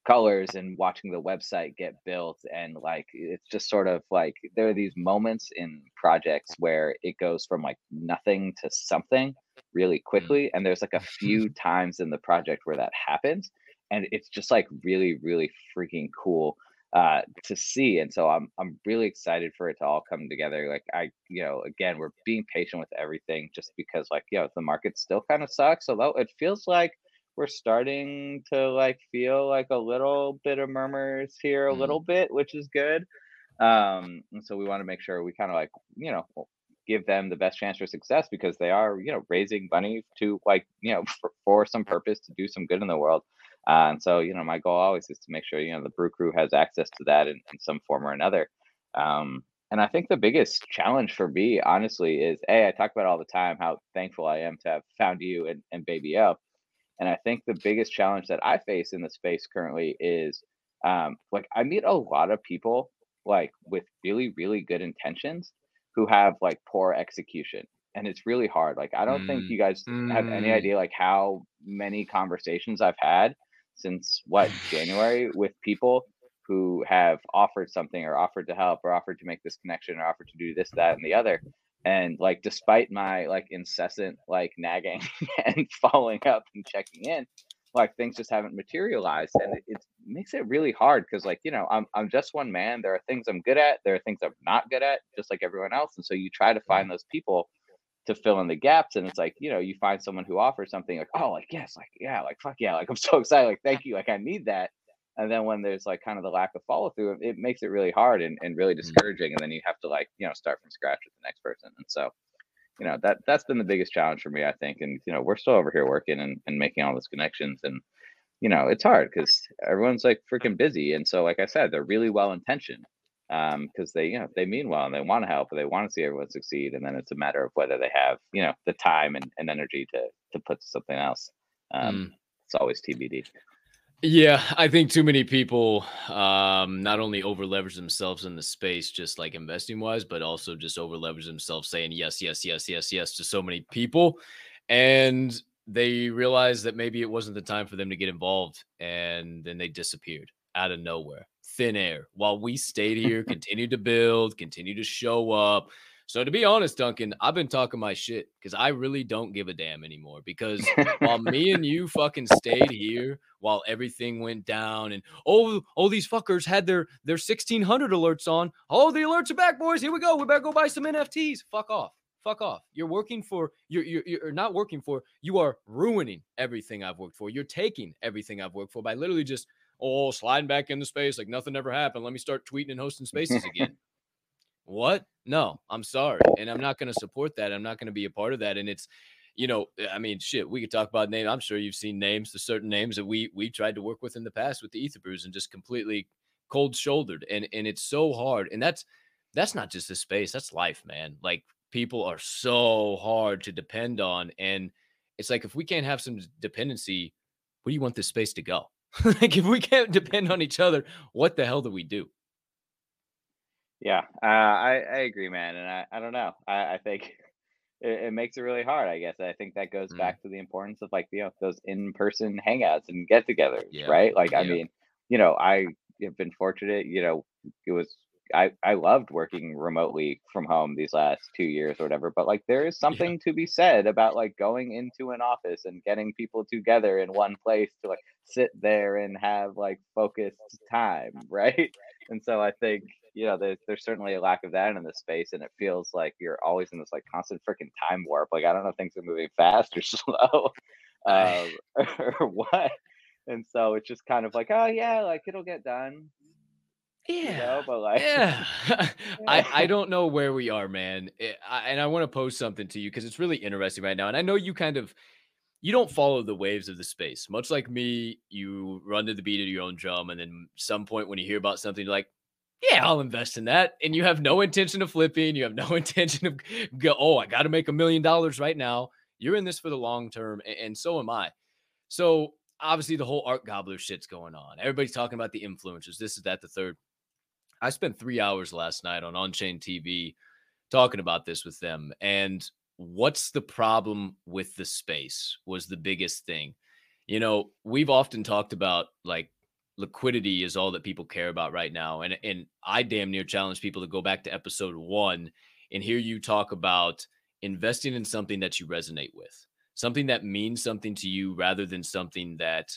colors and watching the website get built and like it's just sort of like there are these moments in projects where it goes from like nothing to something really mm. quickly and there's like a few times in the project where that happens and it's just like really really freaking cool uh, to see. And so I'm I'm really excited for it to all come together. Like I, you know, again, we're being patient with everything just because like, you know, the market still kind of sucks. Although it feels like we're starting to like feel like a little bit of murmurs here a mm. little bit, which is good. Um, and so we want to make sure we kind of like, you know, give them the best chance for success because they are, you know, raising money to like, you know, for, for some purpose to do some good in the world. Uh, and so, you know, my goal always is to make sure, you know, the brew crew has access to that in, in some form or another. Um, and I think the biggest challenge for me, honestly, is A, I talk about all the time how thankful I am to have found you and, and Baby O. And I think the biggest challenge that I face in the space currently is um, like I meet a lot of people like with really, really good intentions who have like poor execution. And it's really hard. Like I don't mm. think you guys mm. have any mm. idea like how many conversations I've had since what January with people who have offered something or offered to help or offered to make this connection or offered to do this, that, and the other. And like, despite my like incessant like nagging and following up and checking in, like things just haven't materialized, and it, it makes it really hard because like you know I'm I'm just one man. There are things I'm good at, there are things I'm not good at, just like everyone else. And so you try to find mm-hmm. those people to fill in the gaps and it's like you know you find someone who offers something like oh like yes like yeah like fuck yeah like i'm so excited like thank you like i need that and then when there's like kind of the lack of follow through it makes it really hard and, and really mm-hmm. discouraging and then you have to like you know start from scratch with the next person and so you know that that's been the biggest challenge for me i think and you know we're still over here working and, and making all those connections and you know it's hard because everyone's like freaking busy and so like i said they're really well intentioned um because they you know they mean well and they want to help and they want to see everyone succeed and then it's a matter of whether they have you know the time and, and energy to to put to something else um mm. it's always tbd yeah i think too many people um not only over leverage themselves in the space just like investing wise but also just over leverage themselves saying yes yes yes yes yes to so many people and they realized that maybe it wasn't the time for them to get involved and then they disappeared out of nowhere thin air while we stayed here, continued to build, continued to show up, So to be honest, Duncan, I've been talking my shit because I really don't give a damn anymore. Because while me and you fucking stayed here while everything went down, and oh, oh, these fuckers had their their 1600 alerts on. Oh, the alerts are back, boys. Here we go. We better go buy some NFTs. Fuck off. Fuck off. You're working for you're, you're you're not working for. You are ruining everything I've worked for. You're taking everything I've worked for by literally just oh sliding back into space like nothing ever happened. Let me start tweeting and hosting spaces again. What? No, I'm sorry. And I'm not going to support that. I'm not going to be a part of that. And it's, you know, eh, I mean, shit, we could talk about names. I'm sure you've seen names, the certain names that we we tried to work with in the past with the Ether Brews and just completely cold shouldered. And and it's so hard. And that's that's not just a space, that's life, man. Like people are so hard to depend on. And it's like if we can't have some dependency, where do you want this space to go? like if we can't depend on each other, what the hell do we do? Yeah, uh, I I agree, man, and I I don't know. I I think it, it makes it really hard. I guess I think that goes Mm. back to the importance of like you know those in person hangouts and get-togethers, Yeah, right? Like I yeah. mean, you know, I have been fortunate. You know, it was I I loved working remotely from home these last two years or whatever. But like, there is something to be said about like going into an office and getting people together in one place to like sit there and have like focused time, right? And so I think you know there's there's certainly a lack of that in the space, and it feels like you're always in this like constant freaking time warp. Like I don't know if things are moving fast or slow, um, or what. And so it's just kind of like, oh yeah, like it'll get done, you know. But like, yeah. I, I don't know where we are, man. Eh, I, and I want to post something to you because it's really interesting right now. And I know you kind of you don't follow the waves of the space. Much like me, you run to the beat of your own drum, and then some point when you hear about something, you're like, yeah, I'll invest in that. And you have no intention of flipping. You have no intention of go, oh, I got to make a million dollars right now. You're in this for the long term, a- and so am I. So obviously the whole art gobbler shit's going on. Everybody's talking about the influencers. This is that, the third. I spent three hours last night on Chain TV talking about this with them. And what's the problem with the space was the biggest thing. You know, we've often talked about like liquidity is all that people care about right now. And and I damn near challenge people to go back to episode one and hear you talk about investing in something that you resonate with, something that means something to you rather than something that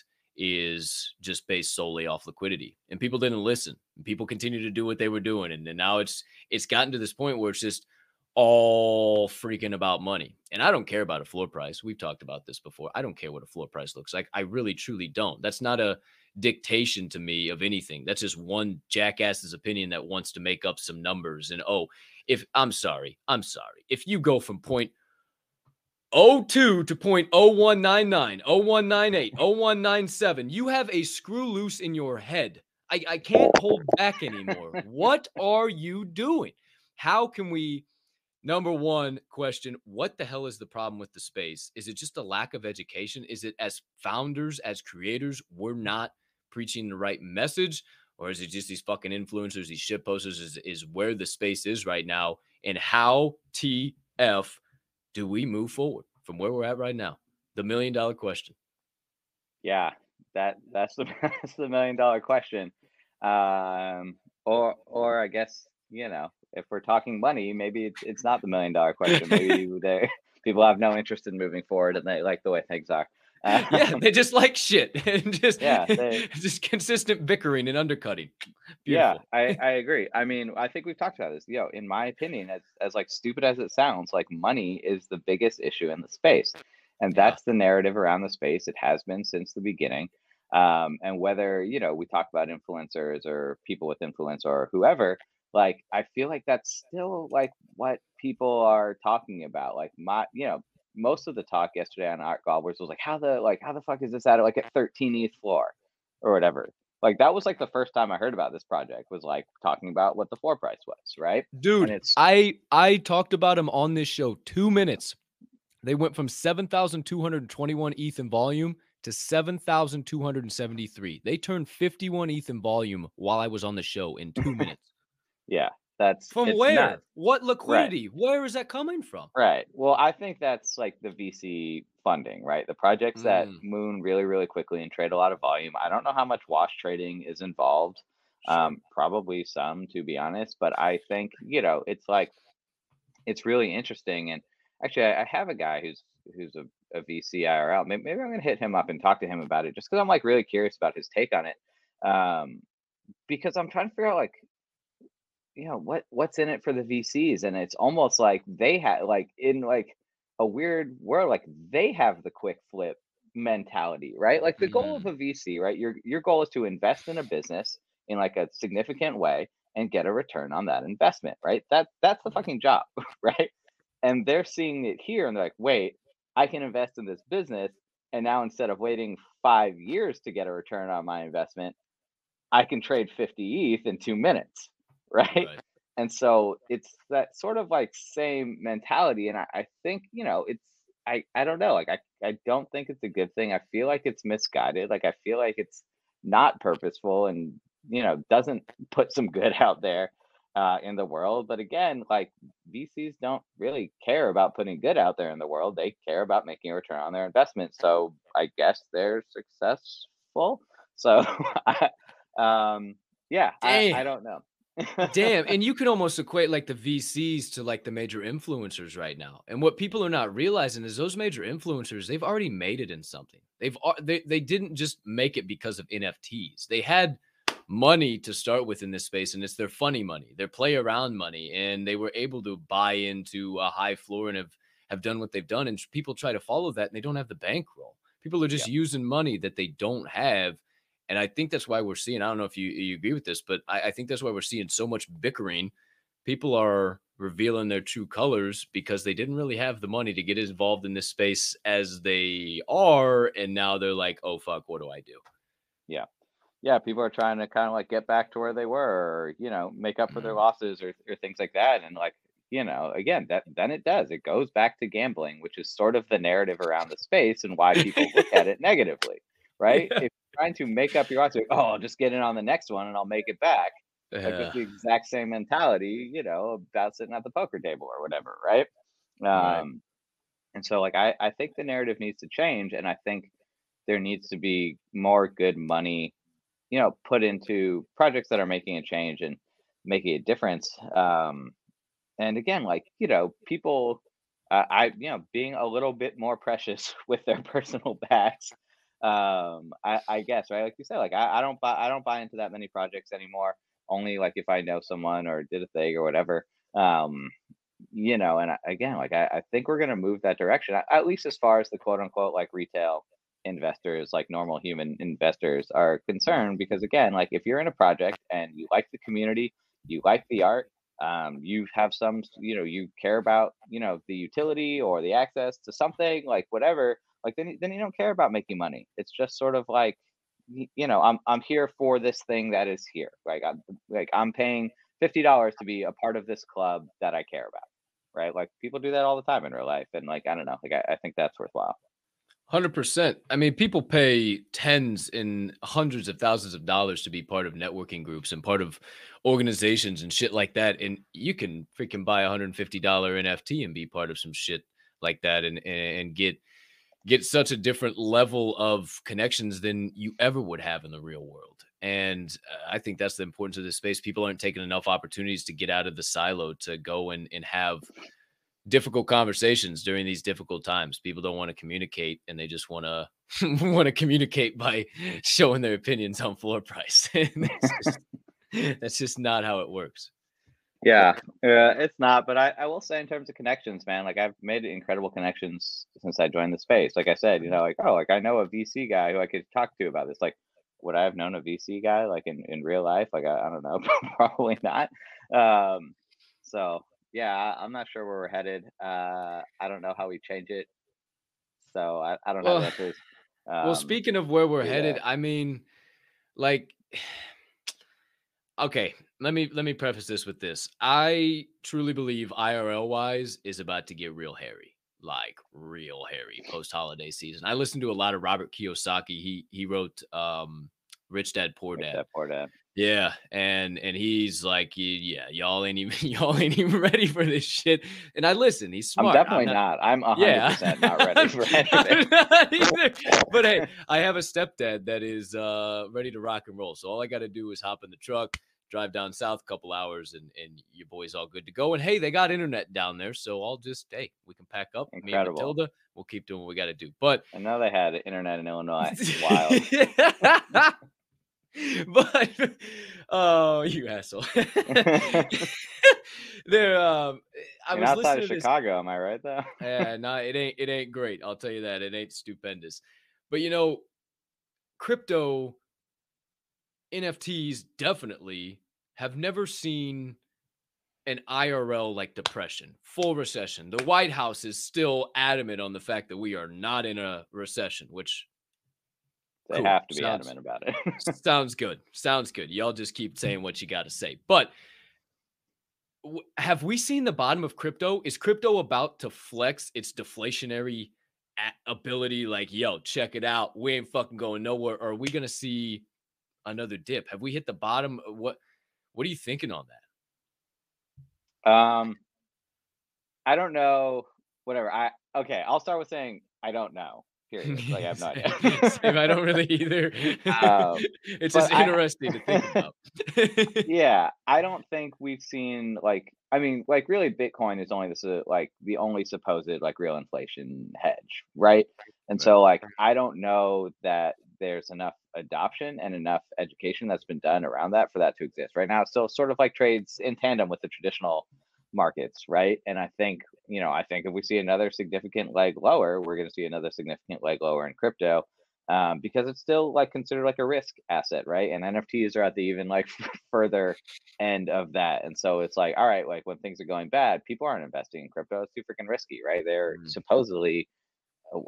is just based solely off liquidity. And people didn't listen. People continue to do what they were doing. And, and now it's it's gotten to this point where it's just all freaking about money. And I don't care about a floor price. We've talked about this before. I don't care what a floor price looks like. I really truly don't. That's not a dictation to me of anything. That's just one jackass's opinion that wants to make up some numbers. And oh, if I'm sorry, I'm sorry. If you go from point 02 to point 0199, 0198, 0197, you have a screw loose in your head. I, I can't hold back anymore. what are you doing? How can we number one question what the hell is the problem with the space is it just a lack of education is it as founders as creators we're not preaching the right message or is it just these fucking influencers these shit posters is, is where the space is right now and how tf do we move forward from where we're at right now the million dollar question yeah, that that's the that's the million dollar question. Um, or or I guess you know if we're talking money, maybe it's it's not the million dollar question. Maybe people have no interest in moving forward and they like the way things are. yeah they just like shit and just Yeah, they- just consistent bickering and undercutting yeah, I, I agree. I mean, I think we've talked about this. You know, in my opinion, as as like stupid as it sounds, like money is the biggest issue in the space, and Yeah. that's the narrative around the space. It has been since the beginning. Um, and whether you know we talk about influencers or people with influence or whoever, like I feel like that's still like what people are talking about. Like my, you know, most of the talk yesterday on Art Gobblers was like, how the like how the fuck is this at like at 13 ETH floor or whatever. Like that was like the first time I heard about this project was like talking about what the floor price was, right? dude it's- i i talked about him on this show two minutes they went from 7221 eth in volume to 7273 they turned 51 eth in volume while i was on the show in two minutes Yeah, that's from where nuts. what liquidity where is that coming from Right. Well, I think that's like the VC funding, right? The projects that Mm. moon really, really quickly and trade a lot of volume. I don't know how much wash trading is involved. Sure. Um, probably some, to be honest. But I think you know, it's like it's really interesting. And actually, I, I have a guy who's who's a, a VC IRL. Maybe, maybe, I'm gonna hit him up and talk to him about it, just because I'm like really curious about his take on it. Um, because I'm trying to figure out like, you know, what what's in it for the VCs, and it's almost like they had like in like a weird world, like they have the quick flip mentality, right? Like the goal of Mhm. a VC, right? Your your goal is to invest in a business in like a significant way and get a return on that investment, right? That that's the fucking job, right? And they're seeing it here and they're like, wait, I can invest in this business. And now instead of waiting five years to get a return on my investment, I can trade 50 ETH in two minutes, right? Right. And so it's that sort of like same mentality. And I, I think, you know, it's I, I don't know. Like I, I don't think it's a good thing. I feel like it's misguided. Like I feel like it's not purposeful and you know doesn't put some good out there uh, in the world. But again, like VCs don't really care about putting good out there in the world. They care about making a return on their investment. So I guess they're successful. So um, yeah, I, I don't know. Damn, and you can almost equate like the VCs to like the major influencers right now. And what people are not realizing is those major influencers, they've already made it in something. They've they they didn't just make it because of NFTs. They had money to start with in this space and it's their funny money, their play around money and they were able to buy into a high floor and have have done what they've done and people try to follow that and they don't have the bankroll. People are just using money that they don't have and I think that's why we're seeing, I don't know if you, you agree with this, but I, I think that's why we're seeing so much bickering. People are revealing their true colors because they didn't really have the money to get involved in this space as they are. And now they're like, oh, fuck, what do I do? yeah, Yeah. people are trying to kind of like get back to where they were, or you know, make up for their Mhm. losses or or things like that. And like, you know, again, that then it does. It goes back to gambling, which is sort of the narrative around the space and why people look at it negatively, right? Yeah. If trying to make up your odds, like, oh, I'll just get in on the next one and I'll make it back. Like Yeah. it's the exact same mentality, you know, about sitting at the poker table or whatever, right? Right. Um, and so like I, I think the narrative needs to change and I think there needs to be more good money, you know, put into projects that are making a change and making a difference. Um, and again, like, you know, people uh, I you know, being a little bit more precious with their personal bags. Um, I, I guess, right? Like you said, like I, I don't buy I don't buy into that many projects anymore. Only like if I know someone or did a thing or whatever. Um, you know, and I, again, like I, I think we're going to move that direction, at least as far as the quote unquote like retail investors, like normal human investors are concerned. Because again, like if you're in a project and you like the community, you like the art, um, you have some, you know, you care about, you know, the utility or the access to something, like whatever, like then, then you don't care about making money. It's just sort of like, you know, I'm I'm here for this thing that is here. Like I'm like I'm paying fifty dollars to be a part of this club that I care about right? Like people do that all the time in real life, and like I don't know, like I, I think that's worthwhile. Hundred percent. I mean, people pay tens and hundreds of thousands of dollars to be part of networking groups and part of organizations and shit like that. And you can freaking buy a hundred and fifty dollar NFT and be part of some shit like that and and get get such a different level of connections than you ever would have in the real world. And uh, I think that's the importance of this space. People aren't taking enough opportunities to get out of the silo to go and and have difficult conversations during these difficult times. People don't want to communicate and they just want to want to communicate by showing their opinions on floor price. That's, just, that's just not how it works. Yeah, uh, it's not, but I, I will say in terms of connections, man, like I've made incredible connections since I joined the space. Like I said, you know, like oh, like I know a VC guy who I could talk to about this. Like, would I have known a VC guy like in, in real life? Like I, I don't know, probably not. Um, so yeah, I'm not sure where we're headed. Uh, I don't know how we change it. So I, I don't know. Well- the answers. well, Um, speaking of where we're yeah. headed, I mean, like, okay, let me let me preface this with this. I truly believe IRL wise is about to get real hairy, like real hairy post holiday season. I listened to a lot of Robert Kiyosaki. He he wrote um, Rich Dad Poor like Dad. poor dad. Yeah, and and he's like, yeah, y'all ain't even y'all ain't even ready for this shit. And I listen. He's smart. I'm definitely not. I'm hundred Yeah, percent not ready for I'm anything. But hey, I have a stepdad that is uh ready to rock and roll. So all I got to do is hop in the truck, drive down south a couple hours and and your boy's all good to go. And hey, they got internet down there, so I'll just hey, we can pack up. Me and Matilda, we'll keep doing what we got to do. But I know they had internet in Illinois. Wild. but oh, you asshole! there, um, I mean, was outside listening of to this. Chicago, am I right though? Yeah, no, it ain't. It ain't great. I'll tell you that. It ain't stupendous. But you know, crypto NFTs definitely have never seen an IRL like depression, full recession. The White House is still adamant on the fact that we are not in a recession, which They Cool. have to be Sounds- adamant about it. sounds good. Sounds good. Y'all just keep saying what you got to say. But w- have we seen the bottom of crypto? Is crypto about to flex its deflationary a- ability? Like, yo, check it out. We ain't fucking going nowhere. Or are we gonna see another dip? Have we hit the bottom? What What are you thinking on that? Um, I don't know. Whatever. I okay. I'll start with saying I don't know. Period. Like I have no Same- I don't really either. Um, it's just I- interesting to think about. yeah, I don't think we've seen like I mean, like really Bitcoin is only this uh, like the only supposed like real inflation hedge, right? And Right. so like I don't know that there's enough adoption and enough education that's been done around that for that to exist. Right now, So sort of like trades in tandem with the traditional markets, right? And I think, you know, I think if we see another significant leg lower, we're going to see another significant leg lower in crypto um, because it's still like considered like a risk asset, right? And NFTs are at the even like further end of that. And so it's like, all right, like when things are going bad, people aren't investing in crypto. It's too freaking risky, right? They're Mm. supposedly,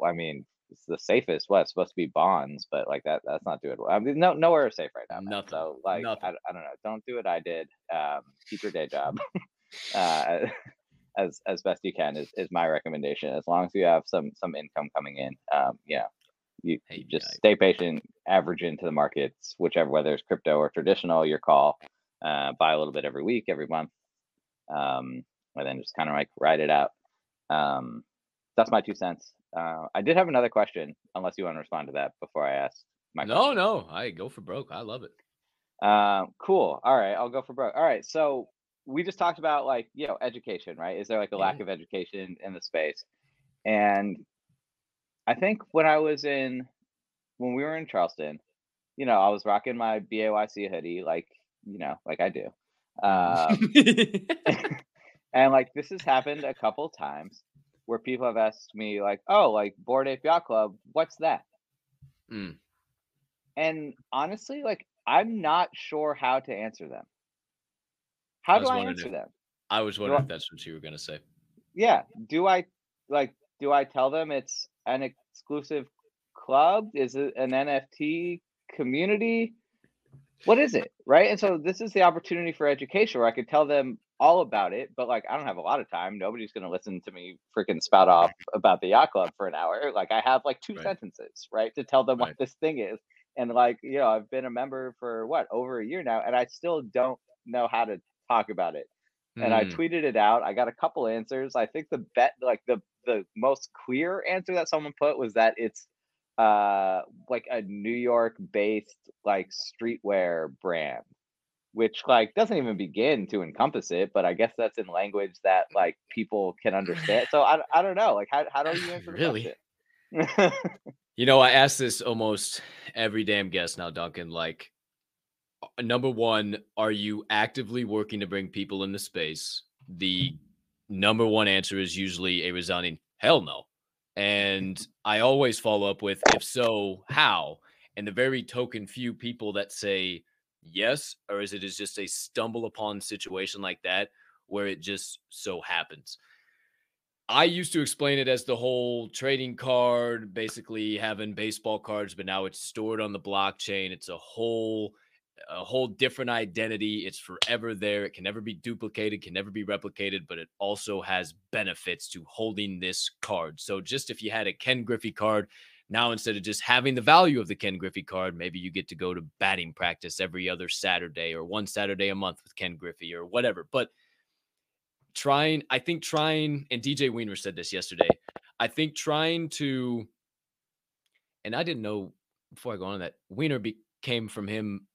I mean, it's the safest. What it's supposed to be bonds, but like that, that's not doing well. I mean, no, nowhere is safe right now. man. Nothing. So like, I, Nothing. I don't know. Don't do what I did. Um, keep your day job. uh, as as best you can is, is my recommendation. As long as you have some some income coming in, um, yeah, you, you just stay patient, average into the markets, whichever whether it's crypto or traditional, your call. Uh, buy a little bit every week, every month, um, and then just kind of like ride it out. Um, that's my two cents. Uh, I did have another question, unless you want to respond to that before I ask my no, question. no, I go for broke. I love it. Um, cool. All right, I'll go for broke. All right, so we just talked about like you know education, right? Is there like a lack Yeah. of education in the space? And I think when I was in when we were in Charleston, you know, I was rocking my BAYC hoodie, like you know, like I do. Um, and like this has happened a couple times where people have asked me like, "Oh, like Bored Ape Yacht Club, what's that?" Mm. And honestly, like I'm not sure how to answer them. How I do I answer if- them? I was wondering I- if that's what you were gonna say. Yeah, do I like do I tell them it's an exclusive club? Is it an NFT community? What is it? Right? And so this is the opportunity for education where I could tell them all about it, but like I don't have a lot of time. Nobody's gonna listen to me freaking spout off about the yacht club for an hour. Like I have like two Right. sentences, right, to tell them Right. what this thing is. And like, you know, I've been a member for what over a year now, and I still don't know how to talk about it and I Mm, tweeted it out. I got a couple answers. I think the bet like the the most clear answer that someone put was that it's uh like a New York based like streetwear brand which like doesn't even begin to encompass it but I guess that's in language that like people can understand. So I, I don't know like how how do you answer Really? You know, I ask this almost every damn guest now, Duncan. Like, uh, number one, are you actively working to bring people into space? The number one answer is usually a resounding hell no. And I always follow up with, if so, how? And the very token few people that say yes, or is it is just a stumble upon situation like that where it just so happens? I used to explain it as the whole trading card, basically having baseball cards, but now it's stored on the blockchain. It's a whole a whole different identity. It's forever there. It can never be duplicated, can never be replicated, but it also has benefits to holding this card. So just if you had a Ken Griffey card, now instead of just having the value of the Ken Griffey card, maybe you get to go to batting practice every other Saturday or one Saturday a month with Ken Griffey or whatever. But trying, I think trying, and DJ Weiner said this yesterday. I think trying to, and I didn't know before I go on that Weiner be, came from him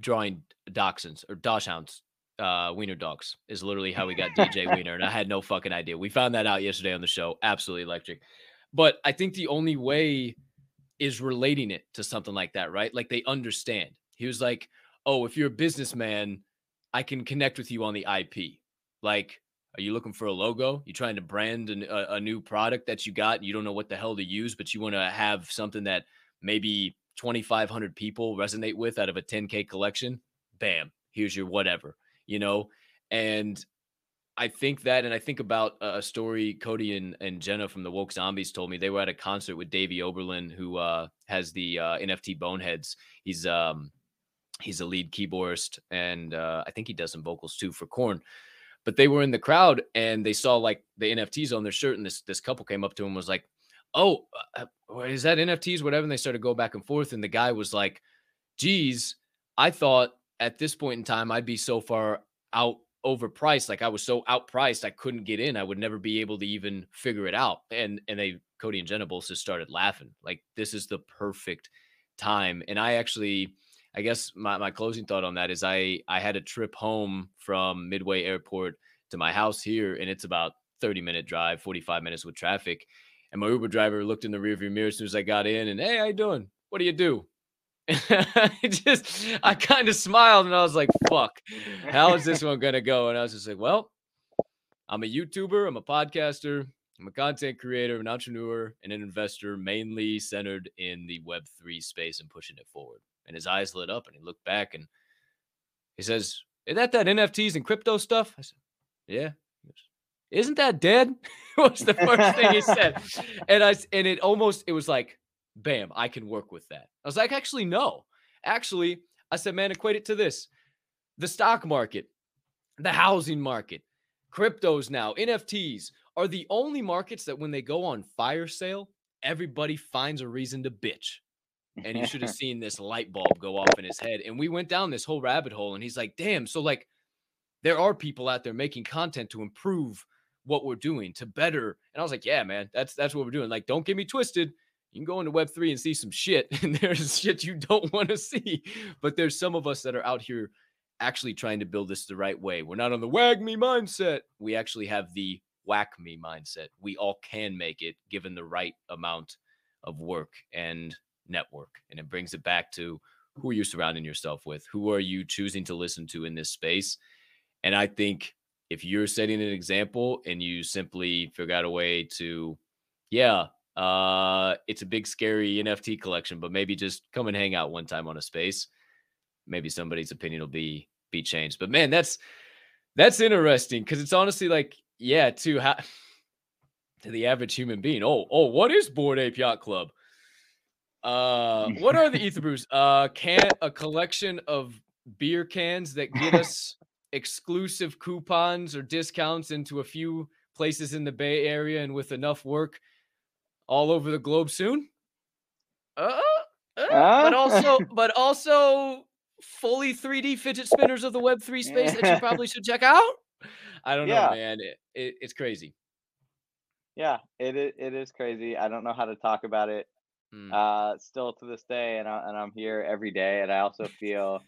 drawing dachshunds or dachshunds, uh, wiener dogs is literally how we got DJ Wiener, and I had no fucking idea. We found that out yesterday on the show. Absolutely electric. But I think the only way is relating it to something like that, right? Like they understand. He was like, "Oh, if you're a businessman, I can connect with you on the IP. Like, are you looking for a logo? You trying to brand an, a, a new product that you got? And you don't know what the hell to use, but you want to have something that maybe 2,500 people resonate with out of a 10K collection? Bam, here's your whatever, you know? And I think that, and I think about a story Cody and, and Jenna from the Woke Zombies told me. They were at a concert with Davey Oberlin, who uh, has the uh, NFT Boneheads. He's um, he's a lead keyboardist, and uh, I think he does some vocals too for Korn. But they were in the crowd, and they saw like the NFTs on their shirt, and this this couple came up to him was like, "Oh, uh, uh, is that NFTs? Whatever." And they started to go back and forth, and the guy was like, "Geez, I thought at this point in time I'd be so far out overpriced. Like I was so outpriced, I couldn't get in. I would never be able to even figure it out. And and they Cody and Jenna both just started laughing. Like this is the perfect time. And I actually, I guess my, my closing thought on that is I I had a trip home from Midway Airport to my house here, and it's about 30 minute drive, 45 minutes with traffic. And my Uber driver looked in the rearview mirror as soon as I got in, and hey, how you doing? What do you do? just I kind of smiled and I was like, fuck, how is this one gonna go? And I was just like, well, I'm a YouTuber, I'm a podcaster, I'm a content creator, an entrepreneur, and an investor, mainly centered in the Web3 space and pushing it forward. And his eyes lit up and he looked back and he says, Is that that NFTs and crypto stuff? I said, Yeah. Isn't that dead? was the first thing he said. And I and it almost it was like bam, I can work with that. I was like, actually, no. Actually, I said, man, equate it to this the stock market, the housing market, cryptos now, NFTs are the only markets that when they go on fire sale, everybody finds a reason to bitch. And you should have seen this light bulb go off in his head. And we went down this whole rabbit hole, and he's like, damn. So, like, there are people out there making content to improve what we're doing to better. And I was like, yeah, man, that's that's what we're doing. Like, don't get me twisted you can go into web3 and see some shit and there's shit you don't want to see but there's some of us that are out here actually trying to build this the right way. We're not on the WAGMI mindset. We actually have the WAGMI mindset. We all can make it given the right amount of work and network and it brings it back to who are you surrounding yourself with who are you choosing to listen to in this space? And i think if you're setting an example and you simply figure out a way to yeah uh, it's a big, scary NFT collection, but maybe just come and hang out one time on a space. Maybe somebody's opinion will be be changed. But man, that's that's interesting because it's honestly like, yeah, to how to the average human being. Oh, oh, what is Bored Ape Yacht Club? Uh, what are the Ether Brews? Uh, can a collection of beer cans that get us exclusive coupons or discounts into a few places in the Bay Area, and with enough work, all over the globe soon. Uh, uh, but also, but also fully 3D fidget spinners of the Web three space that you probably should check out. I don't yeah. know, man. It, it, it's crazy. Yeah, it it is crazy. I don't know how to talk about it. Mm. Uh, still to this day, and I, and I'm here every day, and I also feel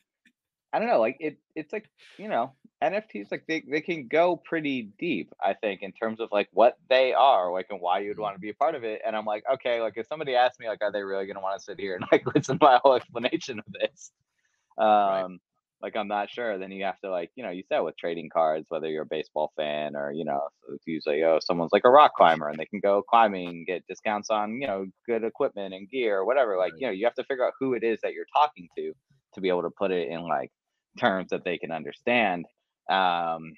I don't know, like it it's like, you know, NFTs like they, they can go pretty deep, I think, in terms of like what they are, like and why you'd mm-hmm. want to be a part of it. And I'm like, okay, like if somebody asked me, like, are they really gonna want to sit here and like listen to my whole explanation of this? Um right. like I'm not sure. Then you have to like, you know, you said with trading cards, whether you're a baseball fan or, you know, it's usually oh someone's like a rock climber and they can go climbing, get discounts on, you know, good equipment and gear or whatever. Like, right. you know, you have to figure out who it is that you're talking to to be able to put it in like terms that they can understand. Um,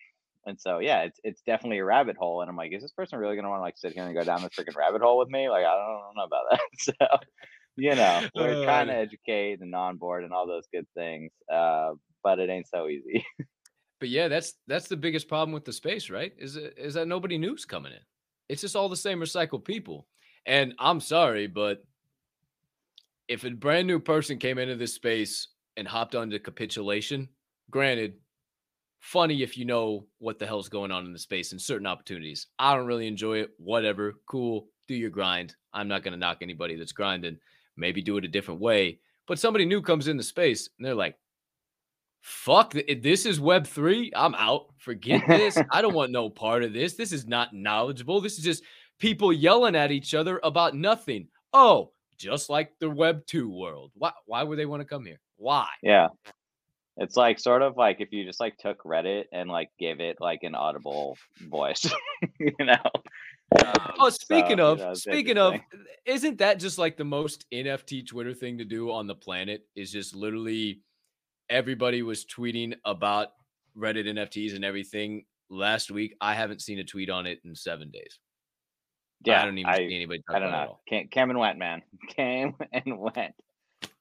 and so yeah, it's it's definitely a rabbit hole. And I'm like, is this person really gonna want to like sit here and go down this freaking rabbit hole with me? Like, I don't, I don't know about that. so you know, we're uh, trying to educate and onboard and all those good things. Uh, but it ain't so easy. but yeah, that's that's the biggest problem with the space, right? Is it is that nobody new's coming in. It's just all the same recycled people. And I'm sorry, but if a brand new person came into this space and hopped onto capitulation, granted, funny if you know what the hell's going on in the space and certain opportunities. I don't really enjoy it. Whatever. Cool. Do your grind. I'm not going to knock anybody that's grinding. Maybe do it a different way. But somebody new comes into space and they're like, fuck this is web 3 i'm out forget this i don't want no part of this this is not knowledgeable this is just people yelling at each other about nothing oh just like the web 2 world why why would they want to come here why Yeah. It's like sort of like if you just like took Reddit and like gave it like an audible voice, you know. Um, oh speaking so, of you know, speaking of isn't that just like the most nft twitter thing to do on the planet is just literally everybody was tweeting about reddit nfts and everything last week i haven't seen a tweet on it in seven days yeah, i don't even see anybody I don't about it at know. came and went, man. Came and went.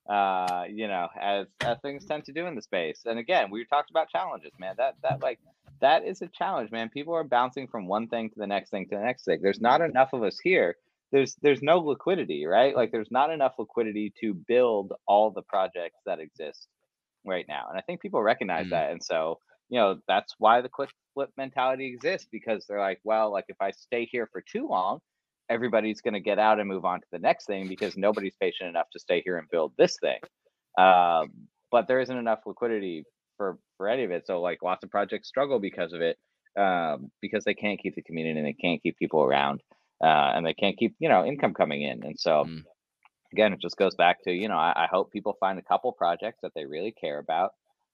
Uh, you know, as as things tend to do in the space. And again, we talked about challenges, man. That that like that is a challenge, man. People are bouncing from one thing to the next thing to the next thing. There's not enough of us here. There's there's no liquidity, right? Like there's not enough liquidity to build all the projects that exist right now. And I think people recognize Mm. that. And so, you know, that's why the quick flip mentality exists because they're like, well, like if I stay here for too long, everybody's going to get out and move on to the next thing because nobody's patient enough to stay here and build this thing. Um, but there isn't enough liquidity for for any of it. So like lots of projects struggle because of it, um, because they can't keep the community and they can't keep people around, uh, and they can't keep you know income coming in. And so Mm. again, it just goes back to you know I, I hope people find a couple projects that they really care about.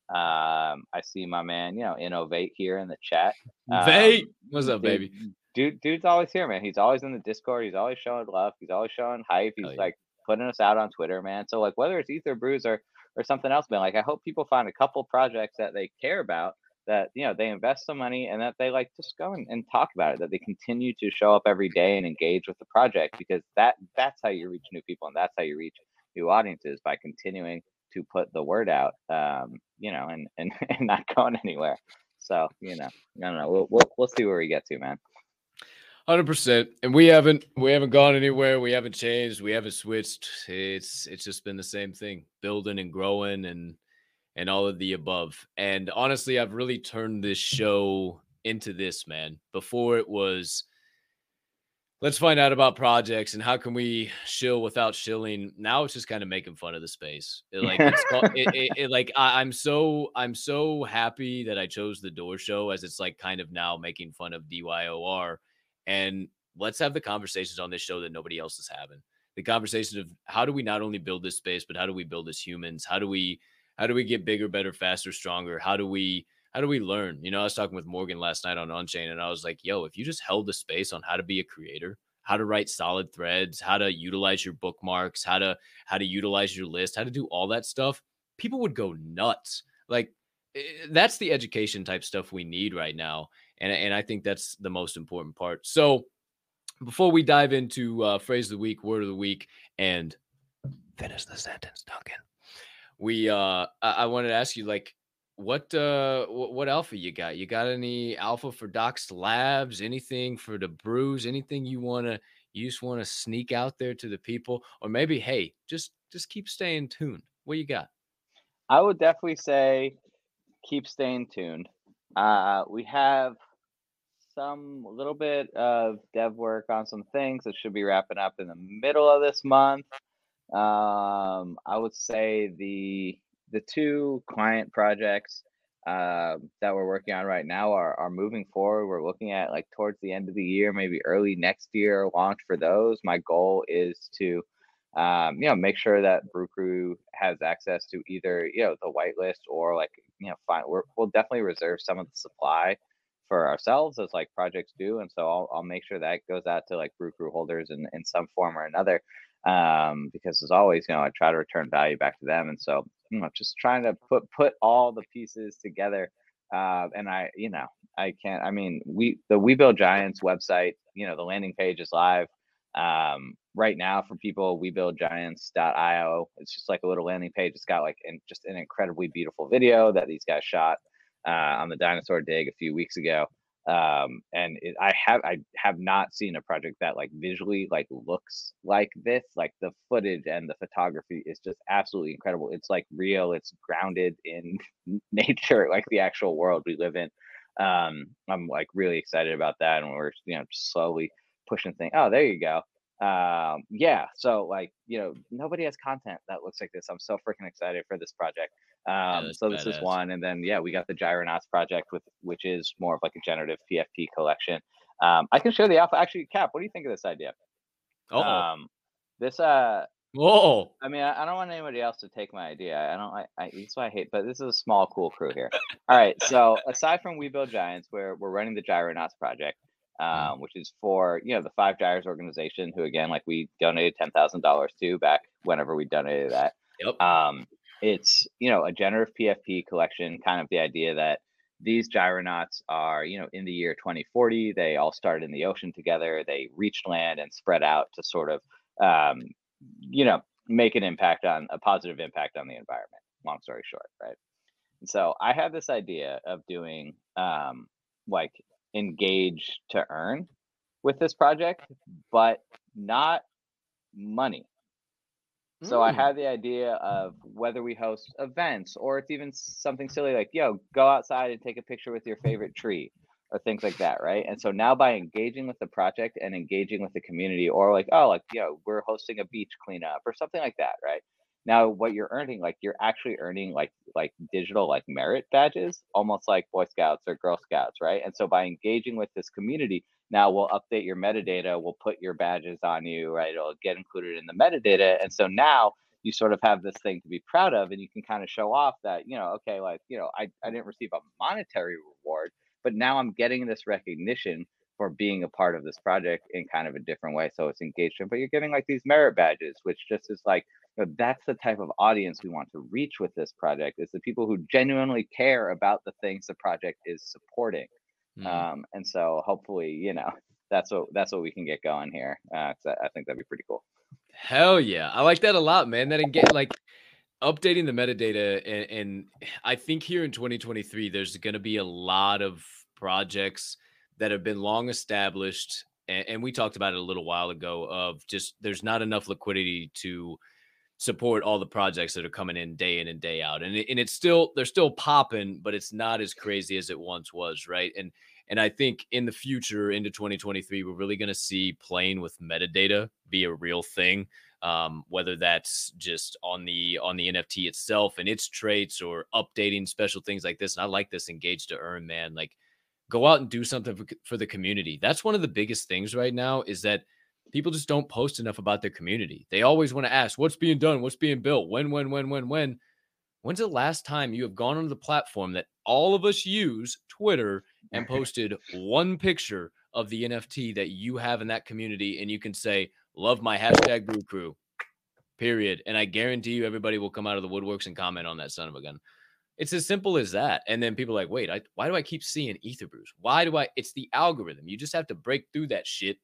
Um, I see my man, you know, innovate here in the chat. Vate, Um, what's up baby Dude, dude's always here, man. He's always in the Discord. He's always showing love. He's always showing hype. He's Hell yeah. like putting us out on Twitter, man. So like whether it's Ether Brews or or something else, man. Like I hope people find a couple projects that they care about that you know they invest some money and that they like just go and, and talk about it. That they continue to show up every day and engage with the project because that that's how you reach new people and that's how you reach new audiences by continuing to put the word out. Um, you know, and and and not going anywhere. So you know, I don't know. We'll we'll, we'll see where we get to, man. Hundred percent, and we haven't we haven't gone anywhere. We haven't changed. We haven't switched. It's it's just been the same thing, building and growing, and and all of the above. And honestly, I've really turned this show into this man. Before it was, let's find out about projects and how can we shill without shilling. Now it's just kind of making fun of the space. It, like it's called, it, it, it, like I, I'm so I'm so happy that I chose the door show as it's like kind of now making fun of DYOR and let's have the conversations on this show that nobody else is having. The conversation of how do we not only build this space but how do we build as humans? How do we how do we get bigger better faster stronger? How do we how do we learn? You know i was talking with morgan last night on onchain and i was like yo if you just held the space on how to be a creator how to write solid threads how to utilize your bookmarks how to how to utilize your list how to do all that stuff people would go nuts. Like eh, that's the education type stuff we need right now and and I think that's the most important part. So before we dive into uh, phrase of the week, word of the week, and finish the sentence, Duncan, we uh I, I wanted to ask you like what uh what, what alpha you got? You got any alpha for Doxxed Labs? Anything for the brews? Anything you wanna you just want to sneak out there to the people, or maybe hey, just just keep staying tuned. What you got? I would definitely say keep staying tuned. Uh, we have some little bit of dev work on some things that should be wrapping up in the middle of this month. Um, I would say the the two client projects uh, that we're working on right now are are moving forward. We're looking at like towards the end of the year, maybe early next year launch for those. My goal is to um, you know, make sure that Brew Crew has access to either, you know, the whitelist or like, you know, find, We're, we'll definitely reserve some of the supply for ourselves as like projects do. And so I'll, I'll make sure that goes out to like Brew Crew holders in, in some form or another. Um, because as always, you know, I try to return value back to them. And so, you know, just trying to put, put all the pieces together. Uh, and I, you know, I can't, I mean, we, the We Build Giants website, you know, the landing page is live um right now for people we build giants.io it's just like a little landing page it's got like an, just an incredibly beautiful video that these guys shot uh, on the dinosaur dig a few weeks ago um and it, i have i have not seen a project that like visually like looks like this like the footage and the photography is just absolutely incredible it's like real it's grounded in nature like the actual world we live in um i'm like really excited about that and we're you know slowly pushing thing. Oh, there you go. Um, yeah, so like you know, nobody has content that looks like this. I'm so freaking excited for this project. Um, so this is one, and then yeah, we got the Gyronauts project with which is more of like a generative PFP collection. Um, I can show the alpha. Actually, Cap, what do you think of this idea? Oh, Um, this uh, whoa. I mean, I, I don't want anybody else to take my idea. I don't. I, I that's why I hate. But this is a small, cool crew here. All right. So aside from We Build Giants, where we're running the Gyronauts project, um, which is for you know the Five Gyres organization, who again, like we donated ten thousand dollars to back whenever we donated that. Yep. Um, it's you know a generative PFP collection, kind of the idea that these gyronauts are you know in the year 2040 they all started in the ocean together they reached land and spread out to sort of um, you know make an impact on a positive impact on the environment long story short right and so i had this idea of doing um, like engage to earn with this project but not money so I Mm. had the idea of whether we host events or it's even something silly like, yo, go outside and take a picture with your favorite tree or things like that, right? And so now by engaging with the project and engaging with the community or like, oh, like, you know, we're hosting a beach cleanup or something like that, right? Now what you're earning, like you're actually earning like like digital like merit badges, almost like Boy Scouts or Girl Scouts, right? And so by engaging with this community, now we'll update your metadata, we'll put your badges on you, right? It'll get included in the metadata. And so now you sort of have this thing to be proud of and you can kind of show off that, you know, okay, like, you know, I, I didn't receive a monetary reward, but now I'm getting this recognition for being a part of this project in kind of a different way. So it's engagement, but you're getting like these merit badges, which just is like, you know, that's the type of audience we want to reach with this project is the people who genuinely care about the things the project is supporting. Mm. Um, and so hopefully, you know, that's what that's what we can get going here. Uh, I, think that'd be pretty cool. Hell yeah. I like that a lot, man. That engage like updating the metadata and, and I think here in 2023 there's going to be a lot of projects that have been long established and, and we talked about it a little while ago of just there's not enough liquidity to support all the projects that are coming in day in and day out. And, it, and it's still they're still popping but it's not as crazy as it once was right? And and i think in the future into 2023 we're really going to see playing with metadata be a real thing um, whether that's just on the on the nft itself and its traits or updating special things like this. And i like this engage to earn man. Like go out and do something for, for the community. That's one of the biggest things right now is that people just don't post enough about their community. They always want to ask, what's being done? What's being built? When, when, when, when, when? When's the last time you have gone onto the platform that all of us use, Twitter, and posted one picture of the NFT that you have in that community and you can say, love my hashtag brew crew, period. And I guarantee you everybody will come out of the woodworks and comment on that son of a gun. It's as simple as that. And then people are like, wait, I, why do I keep seeing ether brews? Why do I? It's the algorithm. You just have to break through that shit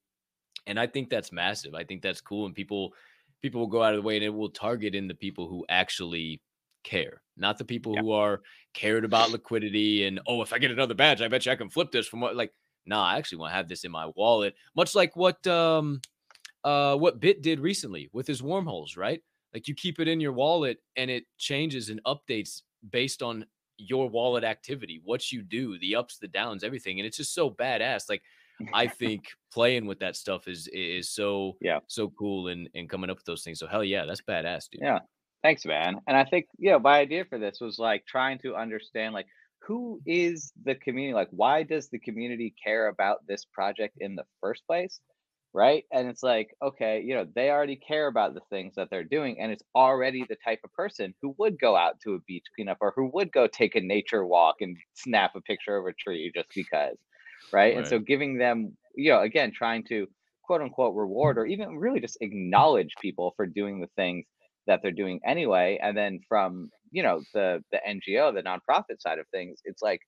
and I think that's massive. I think that's cool, and people people will go out of the way, and it will target in the people who actually care, not the people Yeah. who are cared about liquidity and oh, if I get another badge, I bet you I can flip this from what like. Nah, I actually want to have this in my wallet, much like what um uh what Bit did recently with his wormholes, right? Like you keep it in your wallet and it changes and updates based on your wallet activity, what you do, the ups, the downs, everything, and it's just so badass. Like I think playing with that stuff is is so Yeah. so cool and and coming up with those things. So hell yeah, that's badass, dude. Yeah. Thanks, man. And I think, you know, my idea for this was like trying to understand like who is the community? Like, why does the community care about this project in the first place? Right. And it's like, okay, you know, they already care about the things that they're doing. And it's already the type of person who would go out to a beach cleanup or who would go take a nature walk and snap a picture of a tree just because. Right. And so giving them, you know, again, trying to quote unquote reward or even really just acknowledge people for doing the things that they're doing anyway and then from you know the the ngo the nonprofit side of things it's like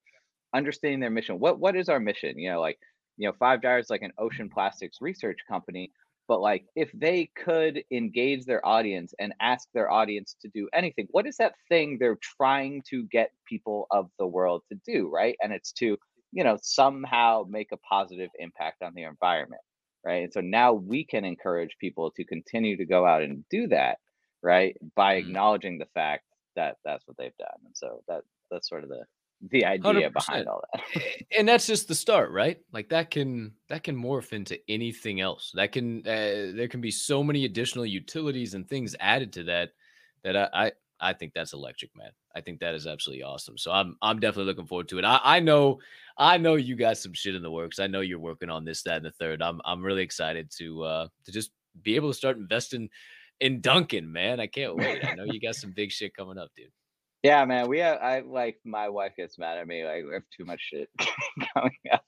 understanding their mission. What what is our mission? You know like you know five gyres like an ocean plastics research company but like if they could engage their audience and ask their audience to do anything what is that thing they're trying to get people of the world to do right? And it's to you know somehow make a positive impact on the environment right and so now we can encourage people to continue to go out and do that right by Mhm. acknowledging the fact that that's what they've done and so that that's sort of the the idea 100%. behind all that. and that's just the start right like that can that can morph into anything else that can uh, there can be so many additional utilities and things added to that that I, I i think that's electric man i think that is absolutely awesome so i'm i'm definitely looking forward to it. I i know i know you got some shit in the works. I know you're working on this that and the third. I'm i'm really excited to uh to just be able to start investing in duncan man. I can't wait. I know you got some big shit coming up dude. Yeah, man. We have I like my wife gets mad at me like we have too much shit coming up.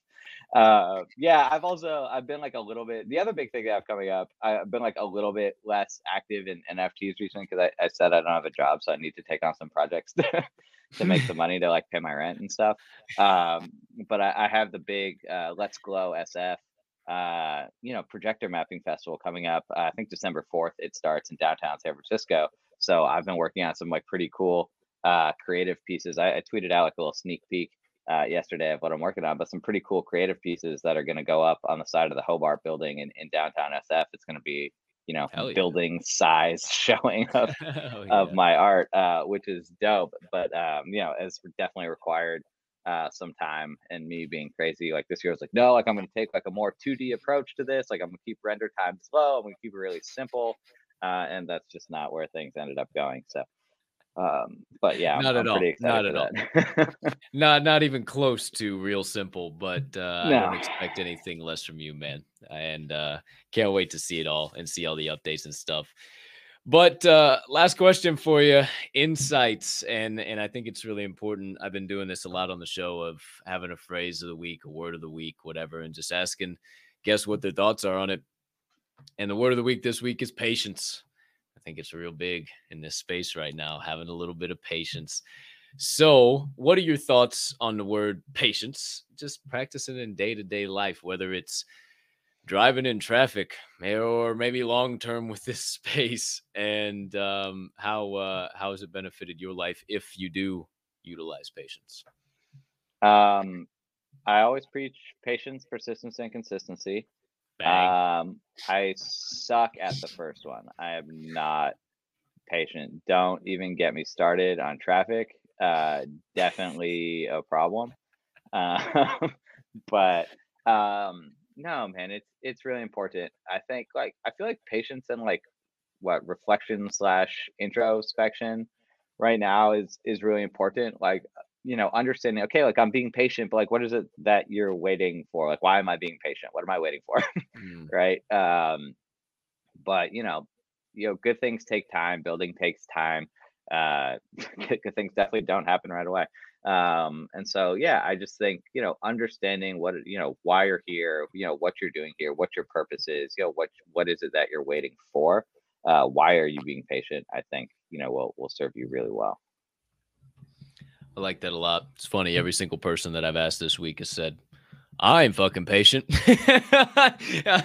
Uh yeah, I've also I've been like a little bit the other big thing that I have coming up, I've been like a little bit less active in NFTs recently because I, I said I don't have a job, so I need to take on some projects to, to make the money to like pay my rent and stuff. Um, but I, I have the big uh Let's Glow SF uh you know projector mapping festival coming up uh, i think december 4th it starts in downtown san francisco so i've been working on some like pretty cool uh, creative pieces. I, I, tweeted out like a little sneak peek uh, yesterday of what I'm working on, but some pretty cool creative pieces that are going to go up on the side of the Hobart building in, in downtown SF. It's going to be, you know, yeah. building size showing of, Hell of my art, uh, which is dope. But, um, you know, it's definitely required uh, some time and me being crazy. Like this year, I was like, no, like I'm going to take like a more 2D approach to this. Like I'm going to keep render time slow. I'm going to keep it really simple. Uh, and that's just not where things ended up going. So, um, but yeah, I'm, Not at I'm all. Not for that. Not not even close to real simple, but uh, I don't expect anything less from you, man. And uh, can't wait to see it all and see all the updates and stuff. But uh, last question for you: insights, and and I think it's really important. I've been doing this a lot on the show of having a phrase of the week, a word of the week, whatever, and just asking guess what their thoughts are on it. And the word of the week this week is patience. Think it's real big in this space right now, having a little bit of patience. So, what are your thoughts on the word patience? Just practicing in day to day life, whether it's driving in traffic or maybe long term with this space, and um, how uh, how has it benefited your life if you do utilize patience? um, I always preach patience, persistence, and consistency. Um, I suck at the first one. I am not patient. Don't even get me started on traffic. Uh, definitely a problem. Uh, but um, no, man, it's it's really important. I think like I feel like patience and like what reflection slash introspection right now is is really important. Like you know, understanding. Okay, like I'm being patient, but like, what is it that you're waiting for? Like, why am I being patient? What am I waiting for? Mm, right? Um, but you know, you know, good things take time. Building takes time. Uh, good, good things definitely don't happen right away. Um, and so, yeah, I just think you know, understanding what you know, why you're here, you know, what you're doing here, what your purpose is, you know, what what is it that you're waiting for? Uh, why are you being patient? I think you know will will serve you really well. I like that a lot. It's funny. Every single person that I've asked this week has said, "I ain't fucking patient." I,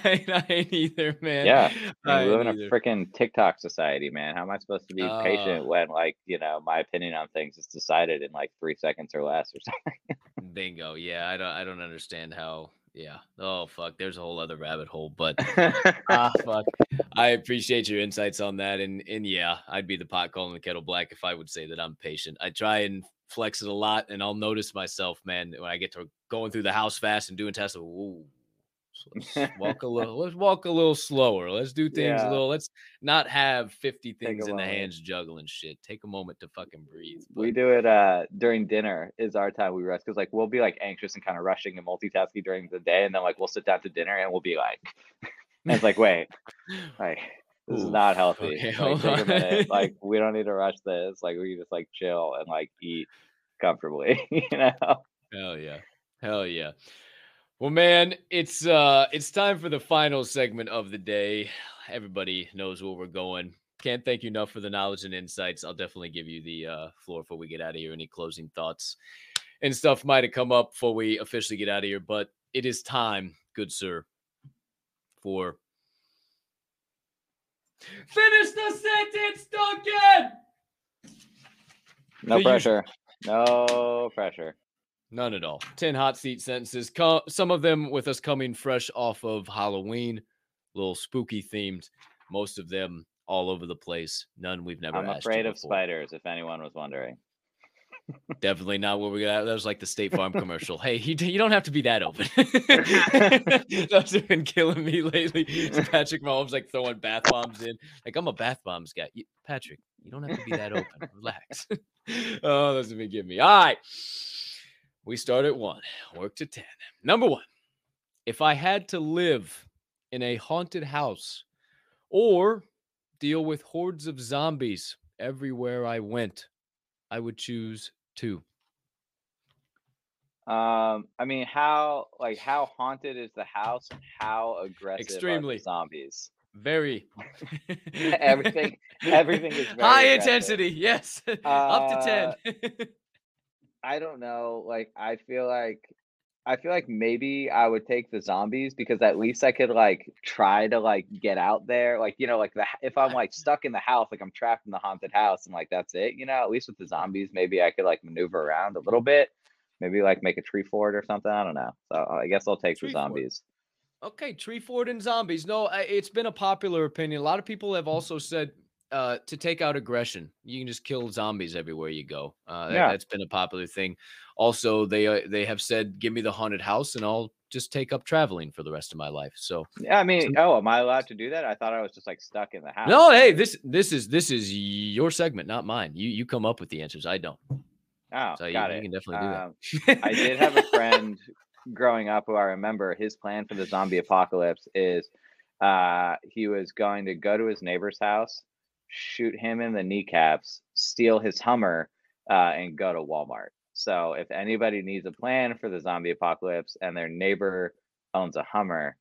ain't, I ain't either, man. Yeah, I live in a freaking TikTok society, man. How am I supposed to be Uh, patient when, like, you know, my opinion on things is decided in like three seconds or less or something? Bingo. Yeah, I don't. I don't understand how. Yeah. Oh fuck. There's a whole other rabbit hole, but ah fuck. I appreciate your insights on that, and and yeah, I'd be the pot calling the kettle black if I would say that I'm patient. I try and flex it a lot, and I'll notice myself, man, when I get to going through the house fast and doing tests. Ooh, let's walk a little. Let's walk a little slower. Let's do things a little. Let's not have 50 things in the hands juggling shit. Take a moment to fucking breathe. we do it uh during dinner is our time we rest because like we'll be like anxious and kind of rushing and multitasking during the day and then like we'll sit down to dinner and we'll be like and it's like wait like this is not healthy okay, like take a minute like we don't need to rush this like we just like chill and like eat comfortably you know Hell yeah. Hell yeah. Well, man, it's uh it's time for the final segment of the day. Everybody knows where we're going. Can't thank you enough for the knowledge and insights. I'll definitely give you the uh floor before we get out of here. Any closing thoughts and stuff might have come up before we officially get out of here, but it is time, good sir, for finish the sentence, Duncan. no The usual- pressure no pressure None at all. 10 hot seat sentences. Co- some of them with us coming fresh off of Halloween, little spooky themed. Most of them all over the place. None we've never i'm asked you afraid of spiders if anyone was wondering Definitely not what we got. That was like the State Farm commercial. Hey, you, you don't have to be that open. Those have been killing me lately. It's Patrick Mahomes like throwing bath bombs in. Like I'm a bath bombs guy. You, Patrick, you don't have to be that open. Relax. oh, those have been getting me. All right. We start at one, work to 10. Number one, if I had to live in a haunted house or deal with hordes of zombies everywhere I went, I would choose two. Um, I mean, how like how haunted is the house and how aggressive are the Extremely. zombies? Very Everything- everything is very high aggressive. intensity. Yes, up to 10. I don't know. Like, I feel like I feel like maybe I would take the zombies because at least I could like try to like get out there. Like, you know, like the if I'm like stuck in the house, like I'm trapped in the haunted house and like that's it, you know, at least with the zombies, maybe I could like maneuver around a little bit. Maybe like make a tree fort or something. I don't know. So I guess I'll take Tree the fort. zombies. Okay, tree fort and zombies. No, it's been a popular opinion. A lot of people have also said uh, to take out aggression, you can just kill zombies everywhere you go. Uh, that, Yeah. has been a popular thing. Also, they uh, they have said, "Give me the haunted house, and I'll just take up traveling for the rest of my life." So, Yeah, I mean, Some- oh, am I allowed to do that? I thought I was just like stuck in the house. no, hey, this this is this is your segment, not mine. You you come up with the answers. I don't. Oh, So you, got you it. can definitely do that. Um, I did have a friend growing up who I remember his plan for the zombie apocalypse is uh, he was going to go to his neighbor's house, shoot him in the kneecaps, steal his Hummer, uh, and go to Walmart. So if anybody needs a plan for the zombie apocalypse and their neighbor owns a Hummer,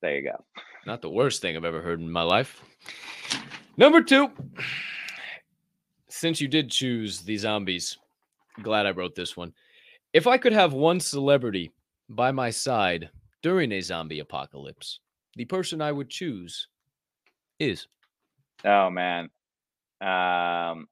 there you go. Not the worst thing I've ever heard in my life. Number two. Since you did choose the zombies, glad I wrote this one. If I could have one celebrity by my side during a zombie apocalypse, the person I would choose is Oh man. Um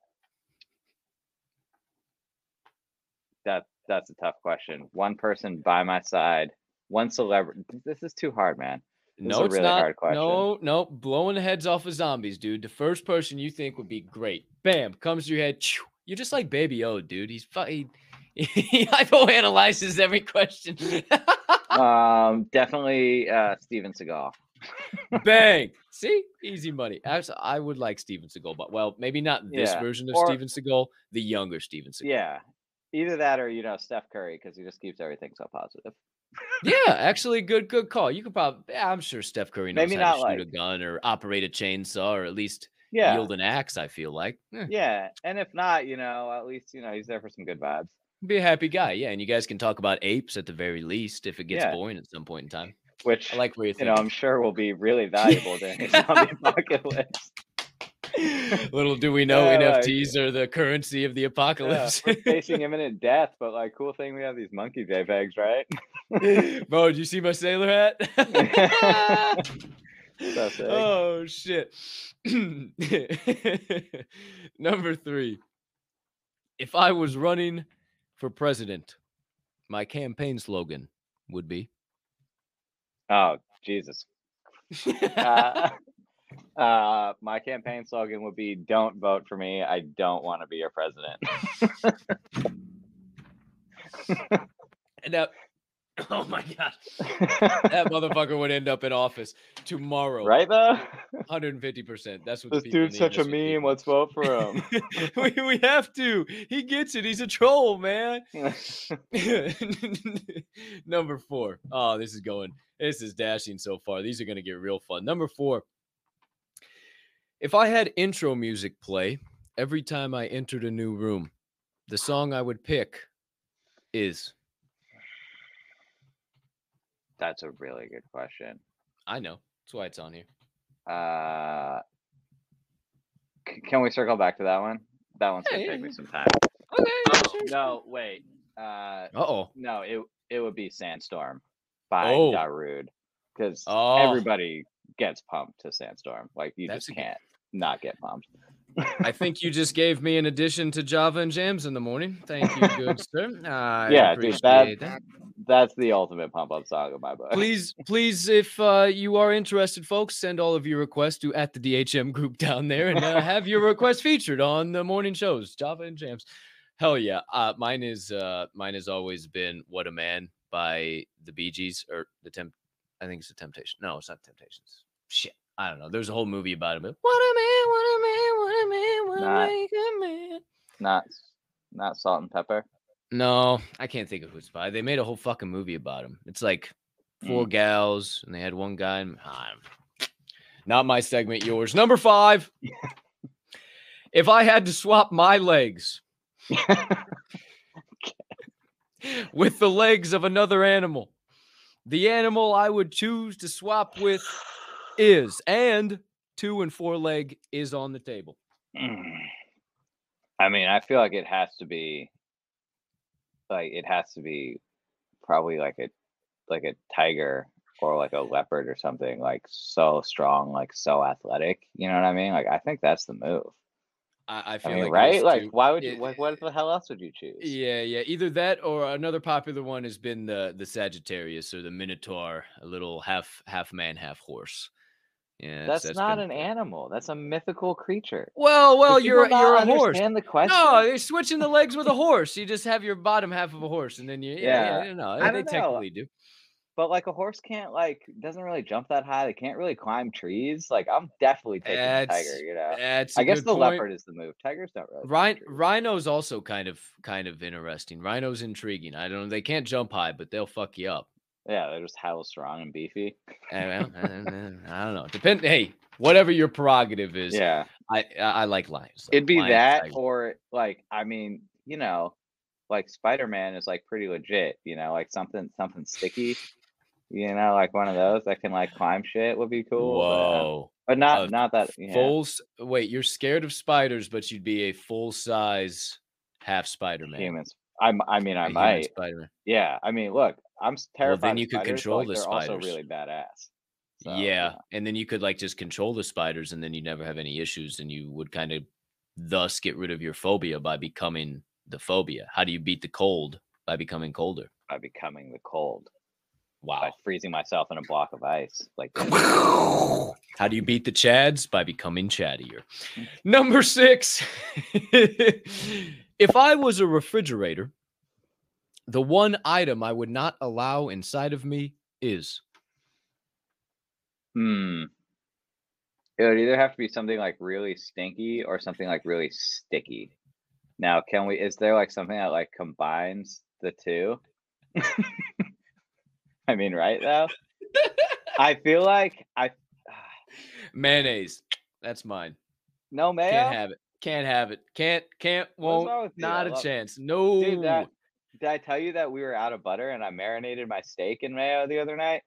that that's a tough question. One person by my side, one celebrity. This is too hard, man. This is no, a it's really not. hard question. No, no, blowing the heads off of zombies, dude. The first person you think would be great, bam, comes to your head. You're just like Baby O, dude. He's fu- he, he hypoanalyzes every question. Um definitely uh Steven Seagal. Bang! See, easy money. Abs- I would like Steven Seagal, but well, maybe not this Yeah, version of or- Steven Seagal, the younger Steven Seagal. Yeah. Either that or you know Steph Curry because he just keeps everything so positive. Yeah, actually, good, good call. You could probably, I'm sure Steph Curry knows Maybe how to shoot a gun or operate a chainsaw or at least Yeah. wield an axe. I feel like, Eh, Yeah. And if not, you know, at least you know he's there for some good vibes. be a happy guy. Yeah, and you guys can talk about apes at the very least if it gets Yeah. boring at some point in time. Which I like where you're you know. I'm sure will be really valuable during a zombie apocalypse. Little do we know, Yeah, like- NFTs are the currency of the apocalypse. we're facing imminent death, but like cool thing we have these monkey JPEGs, right? Bo, did you see my sailor hat? So oh shit. Number three. If I was running for president, my campaign slogan would be Oh, Jesus. Uh, uh, my campaign slogan would be "Don't vote for me. I don't want to be your president." and that Oh my god. That motherfucker would end up in office tomorrow. right though, 150%. That's what this dude's such a meme. people- Let's vote for him. we, we have to. He gets it. He's a troll, man. Number four. Oh, this is going. This is dashing so far. These are going to get real fun. Number four. If I had intro music play every time I entered a new room, the song I would pick is. That's a really good question. I know. That's why it's on here. Uh, c- can we circle back to that one? That one's gonna take me some time. Okay. Oh, no, wait. Uh, Uh oh. no, it it would be Sandstorm by Oh. Darude because Oh. everybody gets pumped to Sandstorm. Like you That's just can't not get pumped. I think you just gave me an addition to Java and Jams in the morning. Thank you, good sir. I Yeah, dude, that- that. That's the ultimate pump up song in my book. please please if uh, you are interested folks send all of your requests to at the dhm group down there and uh, have your request featured on the morning shows java and jams Hell yeah. Uh, mine is uh, mine has always been "What a Man" by the Bee Gees or the Temp. I think it's the Temptation. No, it's not Temptations. Shit, I don't know. There's a whole movie about him. But what a man, what a man, what a man, what Not- a man. Not not salt and pepper. No, I can't think of who's by. They made a whole fucking movie about him. It's like four gals, and they had one guy. And, ah, not my segment. Yours. Number five. if I had to swap my legs with the legs of another animal, the animal I would choose to swap with is, and two and four leg is on the table. Mm. I mean, I feel like it has to be like it has to be probably like a like a tiger or like a leopard or something like so strong, like so athletic. You know what I mean? Like I think that's the move. I, I I feel mean, like right? Like why would you it- like what the hell else would you choose? Yeah, yeah. Either that or another popular one has been the the Sagittarius or the Minotaur, a little half half man, half horse. Yeah, that's, not been- an animal. That's a mythical creature. Well, well, you're you're a horse. the question. No, they're switching the legs with a horse. You just have your bottom half of a horse, and then you yeah, Yeah, yeah, no, I they don't know. technically do. But like a horse can't like doesn't really jump that high. They can't really climb trees. Like I'm definitely taking the tiger. You know, That's I guess the point. leopard is the move. Tigers don't really. Rhin- rhino's also kind of kind of interesting. Rhino's intriguing. I don't know. They can't jump high, but they'll fuck you up. Yeah, they're just hella strong and beefy. Eh, eh, eh, I don't know. Depend. Hey, whatever your prerogative is. Yeah, I I, I like lions. though. it'd be Lions, that tigers. or like I mean, you know, like Spider Man is like pretty legit. You know, like something something sticky. You know, like one of those that can like climb shit would be cool. but, uh, Whoa. But, not Uh, not that. Yeah. Full. Wait, you're scared of spiders, but you'd be a full size half Spider Man. humans. i mean I might. Spider Man. Yeah, I mean, look, I'm terrified. then you could spiders, control like, the they're also really badass. So, you yeah, and then you could like just control the spiders, and then you never have any issues, and you would kind of thus get rid of your phobia by becoming the phobia. How do you beat the cold? By becoming colder. by becoming the cold Wow. by freezing myself in a block of ice. Like How do you beat the Chads? By becoming chattier. Mm. Number six. if I was a refrigerator, the one item I would not allow inside of me is hmm. It would either have to be something like really stinky or something like really sticky. Now, can we? Is there like something that like combines the two? I mean, right though. I feel like I mayonnaise. That's mine. no mayo. Can't have it. Can't have it. Can't, can't, won't. Not a chance. No. Dude, that did I tell you that we were out of butter and I marinated my steak in mayo the other night?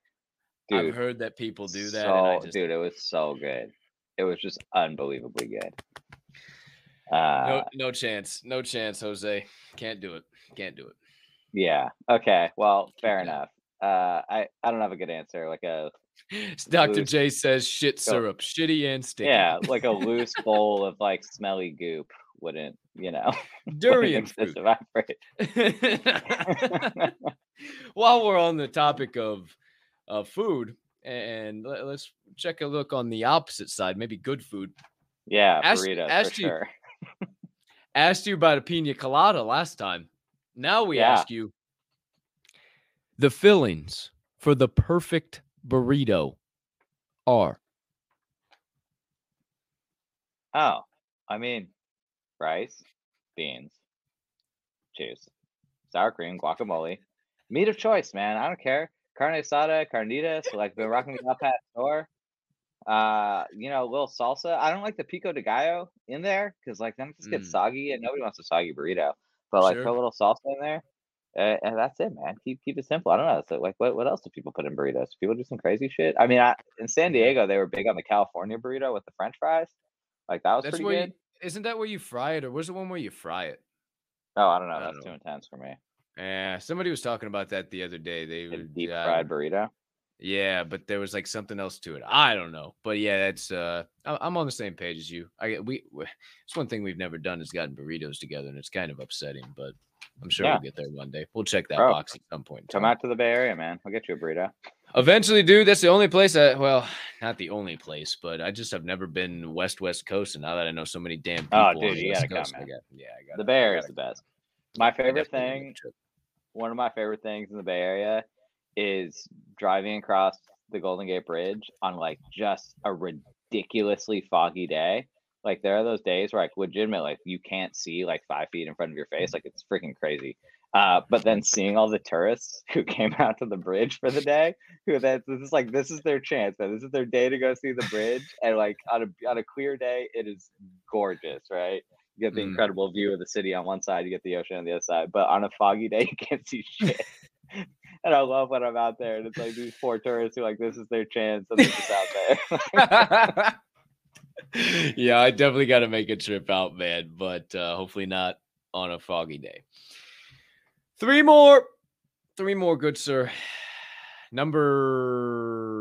Dude, I've heard that people do that. So, and I just, dude, it was so good. It was just unbelievably good. Uh, no, no chance. No chance, Jose. Can't do it. Can't do it. yeah. Okay. Well, fair Yeah. enough. Uh, I I don't have a good answer. Like a Dr. Loose. J says shit syrup, shitty and sticky. yeah, like a loose bowl of like smelly goop wouldn't you know Durian fruit. if I fr- While we're on the topic of of food, and let- let's check a look on the opposite side, maybe good food. yeah, Ask- burritos ask for you- sure. Asked you about a pina colada last time. Now we Yeah. ask you the fillings for the perfect burrito are. Oh, I mean, rice, beans, cheese, sour cream, guacamole, meat of choice, man. I don't care. Carne asada, carnitas, like been rocking the up at store. Uh, you know, a little salsa. I don't like the pico de gallo in there because like then it just gets Mm. soggy and nobody wants a soggy burrito. But like Sure. put a little salsa in there. Uh, and that's it, man. Keep keep it simple. I don't know. So like, what, what else do people put in burritos? People do some crazy shit. I mean, I, in San Diego, they were big on the California burrito with the French fries. Like that was That's pretty good. you, isn't that where you fry it, or was it one where you fry it? Oh, I don't know. I That's don't too know. intense for me. Yeah, somebody was talking about that the other day. They A deep yeah, fried burrito. Yeah, but there was like something else to it. I don't know, but yeah, that's uh, I- I'm on the same page as you. I we we- it's one thing we've never done is gotten burritos together, and it's kind of upsetting, but I'm sure Yeah. we'll get there one day. We'll check that Bro, box at some point. in Come time. out to the Bay Area, man. We'll get you a burrito. Eventually, dude. That's the only place. I well, not the only place, but I just have never been west west coast, and now that I know so many damn oh, people, Oh, dude, you West gotta come, Coast, I man. got yeah, I got The Bay Area is the best. My favorite definitely wanna make thing, one of my favorite things in the Bay Area is driving across the Golden Gate Bridge on like just a ridiculously foggy day. Like there are those days where like legitimate, like you can't see like five feet in front of your face. Like it's freaking crazy. Uh, but then seeing all the tourists who came out to the bridge for the day, who that this is like this is their chance, man. This is their day to go see the bridge, and like on a on a clear day, it is gorgeous, right? You get the Mm. incredible view of the city on one side, you get the ocean on the other side. But on a foggy day, you can't see shit. and I love when I'm out there, and it's like these poor tourists who like this is their chance, and they're just out there. yeah, I definitely got to make a trip out, man, but uh, hopefully not on a foggy day. Three more, three more, good sir. Number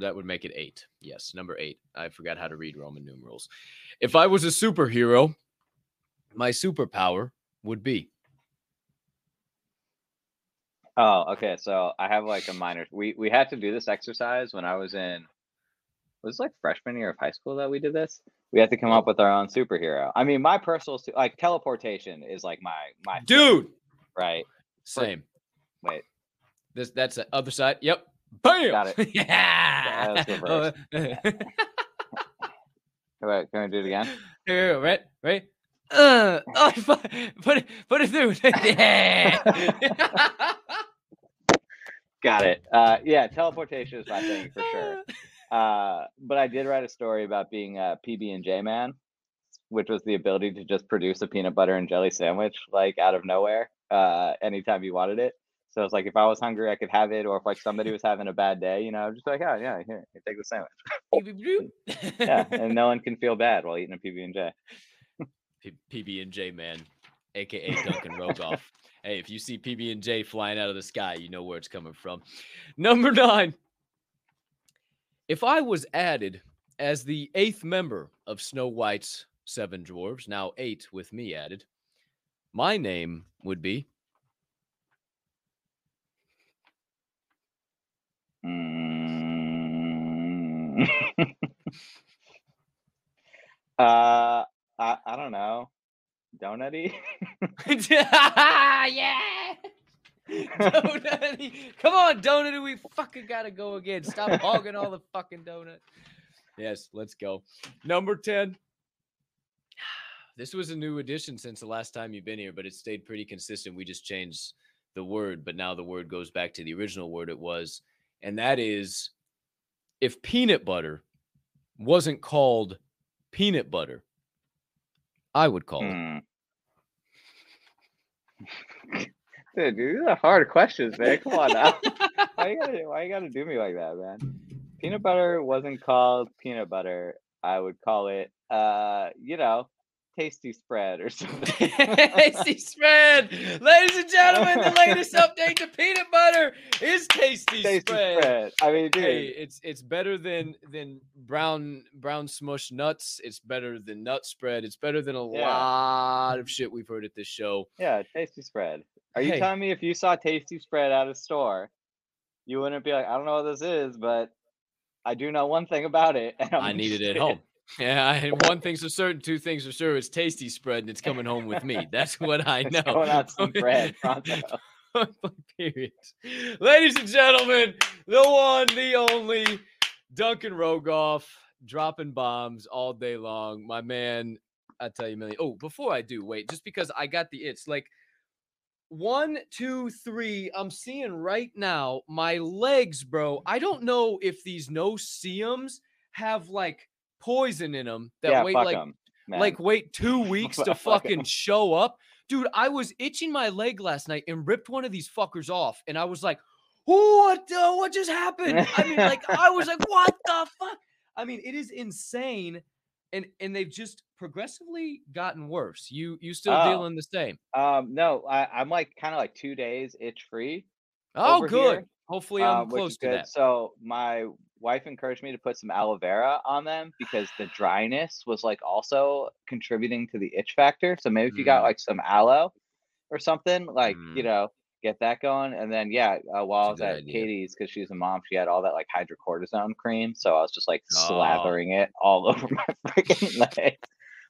that would make it eight. Yes, number eight. I forgot how to read Roman numerals. If I was a superhero, my superpower would be. Oh, okay. So I have like a minor. We we had to do this exercise when I was in. Was like freshman year of high school that we did this? We had to come up oh. with our own superhero. I mean, my personal like teleportation is like my my Dude, right. same. Wait, This that's the other side. Yep. Bam. Got it. yeah. first. can we do it again? Here, right, right. Uh, oh, put it, put it through. yeah. Got it. Uh, yeah, teleportation is my thing for sure. Uh, but I did write a story about being a PB and J man, which was the ability to just produce a peanut butter and jelly sandwich like out of nowhere, uh, anytime you wanted it. So it's like if I was hungry, I could have it, or if like somebody was having a bad day, you know, I'm just like, oh yeah, here, here, take the sandwich. Yeah, and no one can feel bad while eating a PB and J. PB and J man, aka Duncan Rogoff. hey, if you see PB and J flying out of the sky, you know where it's coming from. Number nine. If I was added as the eighth member of Snow White's seven dwarves, now eight with me added, my name would be Mm. uh, I I don't know, donutty. yeah. Donutty. Come on, Donutty. We fucking gotta go again. Stop hogging all the fucking donut. Yes, let's go. Number 10. This was a new addition since the last time you've been here, but it stayed pretty consistent. We just changed the word, but now the word goes back to the original word it was. And that is if peanut butter wasn't called peanut butter, I would call it. Hmm. Dude, these are hard questions, man. Come on now. why you gotta why you gotta do me like that, man? Peanut butter wasn't called peanut butter. I would call it uh, you know, tasty spread or something. tasty spread. Ladies and gentlemen, the latest update to peanut butter is tasty, tasty spread. spread. I mean, dude, Hey, it's it's better than than brown brown smush nuts. It's better than nut spread. It's better than a Yeah. lot of shit we've heard at this show. yeah, tasty spread. Are you Hey. telling me if you saw tasty spread at a store, you wouldn't be like, I don't know what this is, but I do know one thing about it. I needed it at home. Yeah, I, one thing's for certain, two things for sure. It's tasty spread, and it's coming home with me. That's what I know. going out some bread. Period. Ladies and gentlemen, the one, the only Duncan Rogoff dropping bombs all day long. My man, I tell you, Millie. Oh, before I do, wait, just because I got the it's like one, two, three. I'm seeing right now my legs, bro. I don't know if these no-see-ums have like poison in them that yeah, wait like like 'em, like wait two weeks to Fuck fucking show up. Dude, I was itching my leg last night and ripped one of these fuckers off, and I was like, "What? The, what just happened?" I mean, like, I was like, "What the fuck?" I mean, it is insane, and and they've just progressively gotten worse. You you still Oh. dealing the same? Um, no, I, I'm like kind of like two days itch free. Oh, good. here, Hopefully, I'm um, close to good. that. So my wife encouraged me to put some aloe vera on them because the dryness was like also contributing to the itch factor. So maybe if you got Mm. like some aloe or something, like you Mm. know, get that going. And then yeah, uh, while I was at idea. Katie's because she's a mom, she had all that like hydrocortisone cream. So I was just like Oh. slathering it all over my freaking legs.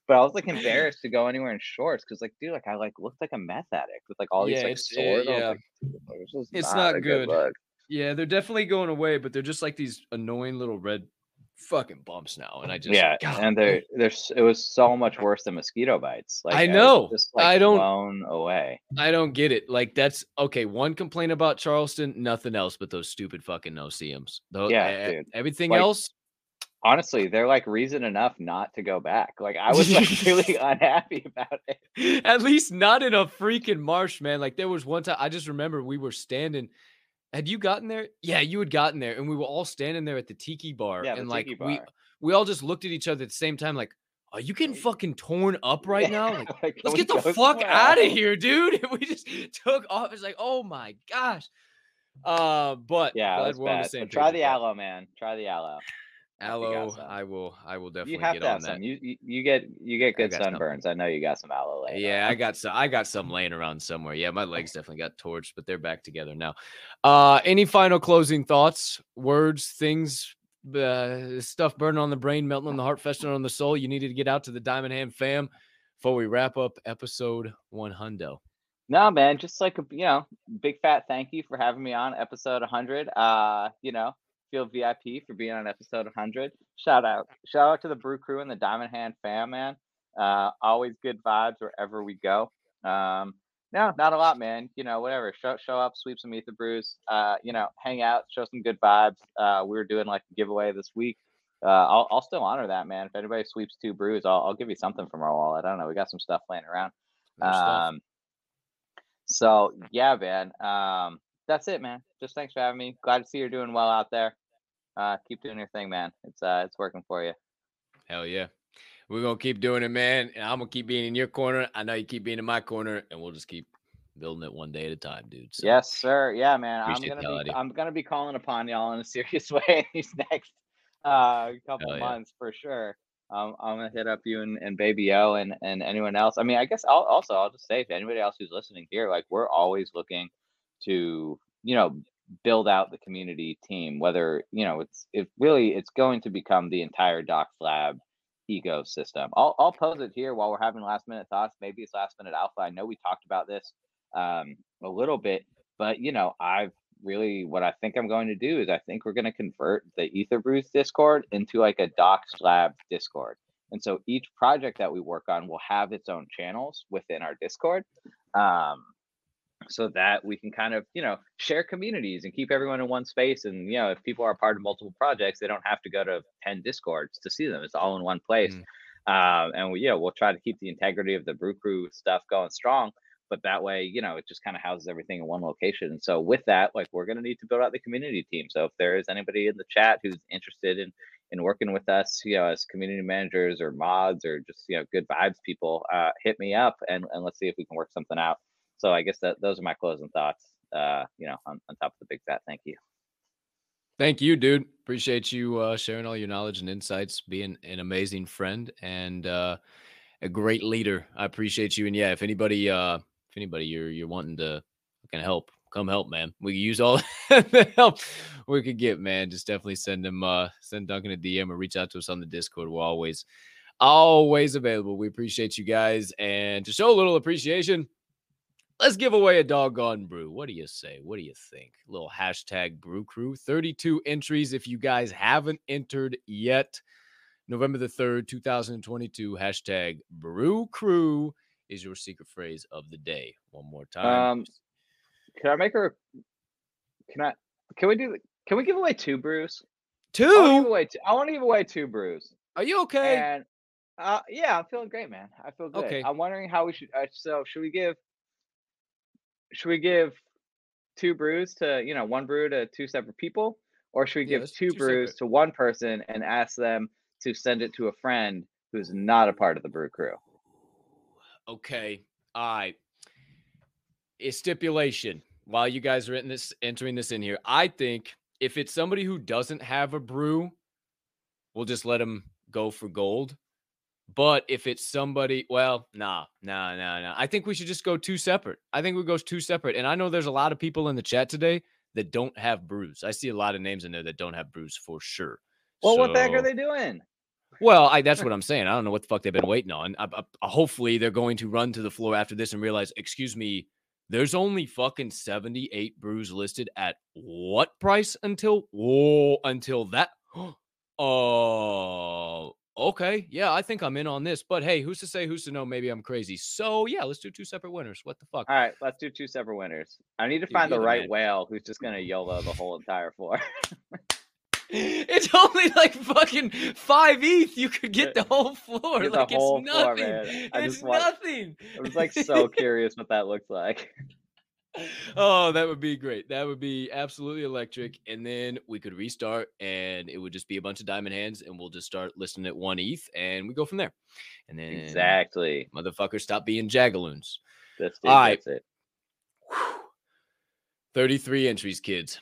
but I was like embarrassed to go anywhere in shorts because, like, dude, like I like looked like a meth addict with like all these Yeah, like it's- swords. I was yeah. like, "Dude, this is It's not a good. look." Yeah, they're definitely going away, but they're just like these annoying little red fucking bumps now. And I just yeah, God, and there, there's it was so much worse than mosquito bites. Like I know. just like I don't- blown away. I don't get it. Like that's okay. One complaint about Charleston, nothing else but those stupid fucking no. Though, Yeah, e- dude. Everything Like, else, Honestly, they're like reason enough not to go back. Like I was like really unhappy about it. at least not in a freaking marsh, man. Like there was one time I just remember we were standing. Had you gotten there? Yeah, you had gotten there, and we were all standing there at the tiki bar, Yeah, and like tiki we bar. we all just looked at each other at the same time, like, "Are you getting fucking torn up right now?" Like, Like, let's get the fuck out of here, dude. And we just took off. It's like, oh my gosh. Uh, but Yeah, glad we're on the same try the aloe, man. Try the aloe. Aloe. I will. I will definitely You have get to on have that. some. You, you you get you get good some. sunburns. I know you got some aloe. laying Yeah, I got some. I got some laying around somewhere. Yeah, my legs definitely got torched, but they're back together now. Uh, any final closing thoughts, words, things, uh, stuff burning on the brain, melting on the heart, festering on the soul? You needed to get out to the Diamond Hand fam before we wrap up episode one hundo. No, man, just like a you know, big fat thank you for having me on episode 100. Uh, you know, feel VIP for being on episode 100. Shout out, shout out to the Brew Crew and the Diamond Hand fam, man. Uh, always good vibes wherever we go. Um, no, not a lot, man. You know, whatever. Show show up, sweep some ether brews. Uh, you know, hang out, show some good vibes. Uh, we were doing like a giveaway this week. Uh, I'll I'll still honor that, man. If anybody sweeps two brews, I'll I'll give you something from our wallet. I don't know. We got some stuff laying around. Um, so yeah, man. Um, that's it, man. Just thanks for having me. Glad to see you're doing well out there. Uh, keep doing your thing, man. It's uh, it's working for you. Hell yeah. We're gonna keep doing it, man. And I'm gonna keep being in your corner. I know you keep being in my corner, and we'll just keep building it one day at a time, dude. So yes, sir. Yeah, man. I'm gonna be. I'm gonna be calling upon y'all in a serious way in these next uh couple Hell yeah. months for sure. Um, I'm gonna hit up you and, and Baby O and, and anyone else. I mean, I guess I'll also I'll just say if anybody else who's listening here, like we're always looking to you know build out the community team. Whether you know it's it really it's going to become the entire Doxxed Lab ecosystem. I'll I'll pose it here while we're having last minute thoughts. Maybe it's last minute alpha. I know we talked about this um, a little bit, but you know I've really what I think I'm going to do is I think we're going to convert the Ether Brews Discord into like a Doxxed Lab Discord. And so each project that we work on will have its own channels within our Discord. Um, so that we can kind of, you know, share communities and keep everyone in one space. And, you know, if people are part of multiple projects, they don't have to go to 10 Discords to see them. It's all in one place. Um, and we, yeah, we'll try to keep the integrity of the Brew Crew stuff going strong but that way you know it just kind of houses everything in one location and so with that like we're going to need to build out the community team so if there is anybody in the chat who's interested in in working with us you know as community managers or mods or just you know good vibes people uh hit me up and, and let's see if we can work something out so i guess that those are my closing thoughts uh you know on, on top of the big fat thank you Thank you, dude. Appreciate you uh, sharing all your knowledge and insights, being an amazing friend and uh, a great leader. I appreciate you. And yeah, if anybody, uh, if anybody you're you're wanting to can help, come help, man. We use all the help we could get, man. Just definitely send them, uh, send Duncan a DM or reach out to us on the Discord. We're always, always available. We appreciate you guys, and to show a little appreciation. Let's give away a doggone brew. What do you say? What do you think? little hashtag brew crew. 32 entries if you guys haven't entered yet. November the 3rd, 2022. Hashtag brew crew is your secret phrase of the day. One more time. um can i make her can i can we do can we give away two brews I wanna give Two? away two, I want to give away two brews Are you okay? And uh, yeah, I'm feeling great, man. I feel good. Okay. I'm wondering how we should. Uh, so should we give? Should we give two brews to you know one brew to two separate people, or should we give let's two brews separate. to one person and ask them to send it to a friend who's not a part of the brew crew? Okay. All right. A stipulation while you guys are in this entering this in here. I think if it's somebody who doesn't have a brew, we'll just let them go for gold. But if it's somebody, well, nah, nah, nah, nah. I think we should just go two separate. I think we go two separate. And I know there's a lot of people in the chat today that don't have brews. I see a lot of names in there that don't have brews for sure. Well, what the heck are they doing? Well, I, that's what I'm saying. I don't know what the fuck they've been waiting on. I, I, hopefully, they're going to run to the floor after this and realize, excuse me, there's only fucking 78 brews listed at what price until whoa until that. Oh, okay. Yeah, I think I'm in on this. But hey, who's to say? Who's to know? Maybe I'm crazy. So yeah, let's do two separate winners. What the fuck? All right, let's do two separate winners. I need to Dude, find the right man. whale who's just gonna YOLO the whole entire floor. It's only like fucking five ETH. You could get the whole floor. Get like whole it's floor, nothing. I it's want- nothing. I was like so curious what that looks like. Oh, that would be great. That would be absolutely electric. And then we could restart and it would just be a bunch of diamond hands and we'll just start listing at one ETH and we go from there. And then Exactly. motherfuckers stop being jagaloons. This dude All right. gets it. 33 entries, kids.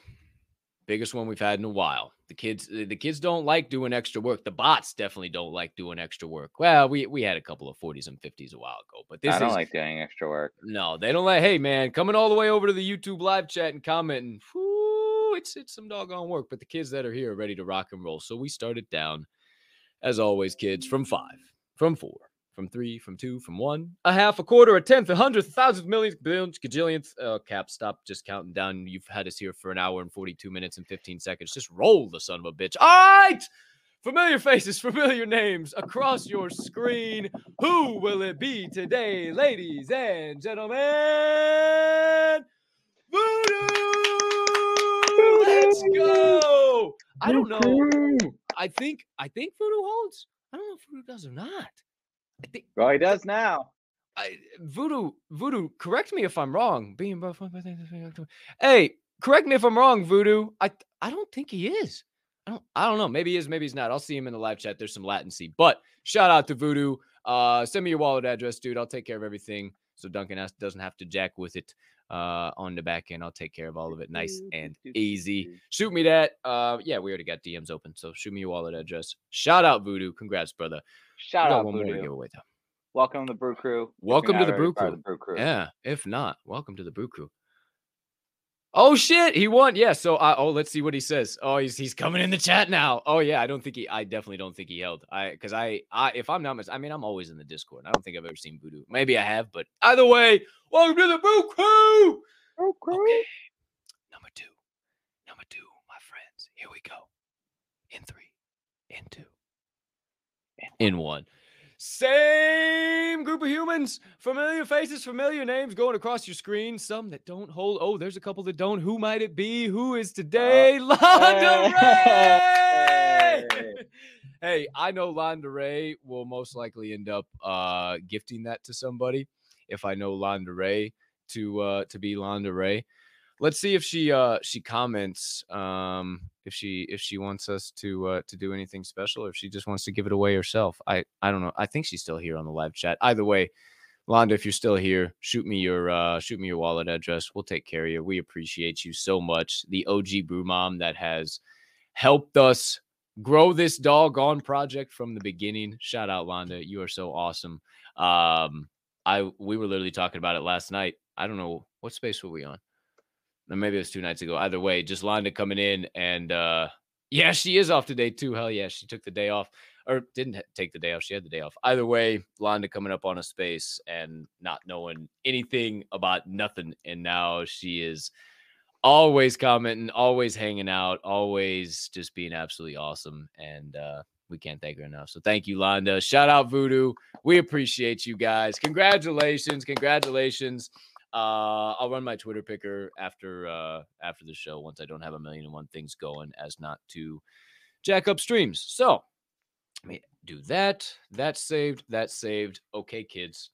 Biggest one we've had in a while. The kids, the kids don't like doing extra work. The bots definitely don't like doing extra work. Well, we we had a couple of 40s and 50s a while ago, but this I don't is like doing extra work. no, they don't like. Hey, man, coming all the way over to the YouTube live chat and commenting. Whoo, it's it's some doggone work. But the kids that are here are ready to rock and roll. So we started down, as always, kids, from five, from four, from three, from two, from one, a half, a quarter, a tenth, a hundredth, a thousandth, millions, billions, gajillionth. Uh, Cap, stop just counting down. You've had us here for an hour and forty-two minutes and fifteen seconds. Just roll the son of a bitch. All right. Familiar faces, familiar names across your screen. Who will it be today, ladies and gentlemen? Voodoo! Let's go! I don't know. I think I think Voodoo holds. I don't know if Voodoo does or not. Think Well, he does now. I, Voodoo, Voodoo, correct me if I'm wrong. Being Hey, correct me if I'm wrong, Voodoo. I I don't think he is. I don't I don't know. Maybe he is, maybe he's not. I'll see him in the live chat. There's some latency. But shout out to Voodoo. Uh send me your wallet address, dude. I'll take care of everything. So Duncan doesn't have to jack with it uh on the back end. I'll take care of all of it nice and easy. Shoot me that. Uh yeah, we already got DMs open. So shoot me your wallet address. Shout out Voodoo. Congrats, brother. Shout out one Voodoo. give away though. Welcome to the Brew Crew. Welcome to the Brew Crew. The Brew Crew. Yeah. If not, welcome to the Brew Crew. Oh shit, he won. Yeah. So I oh let's see what he says. Oh, he's he's coming in the chat now. Oh yeah, I don't think he I definitely don't think he held. I because I I if I'm not mis- I mean I'm always in the Discord. I don't think I've ever seen Voodoo. Maybe I have, but either way, welcome to the Boo Crew. Brew Crew. Okay. Number two. Number two, my friends. Here we go. In three, in two, in one. Same group of humans, familiar faces, familiar names going across your screen. Some that don't hold. Oh, there's a couple that don't. Who might it be? Who is today? Londa Ray! hey. hey, I know Londa Ray will most likely end up uh, gifting that to somebody if I know Londa Ray to uh, to be Londa Ray. Let's see if she uh, she comments um, if she if she wants us to uh, to do anything special or if she just wants to give it away herself. I I don't know. I think she's still here on the live chat. Either way, Londa, if you're still here, shoot me your uh, shoot me your wallet address. We'll take care of you. We appreciate you so much. The OG brew mom that has helped us grow this doggone project from the beginning. Shout out Londa, you are so awesome. Um, I we were literally talking about it last night. I don't know what space were we on. Maybe it was two nights ago. Either way, just Londa coming in and uh yeah, she is off today too. Hell yeah, she took the day off or didn't take the day off. She had the day off. Either way, Londa coming up on a space and not knowing anything about nothing, and now she is always commenting, always hanging out, always just being absolutely awesome. And uh, we can't thank her enough. So thank you, Londa. Shout out Voodoo. We appreciate you guys. Congratulations, congratulations. Uh, I'll run my Twitter picker after uh, after the show once I don't have a million and one things going as not to jack up streams. So let me do that. That's saved. That's saved. Okay, kids.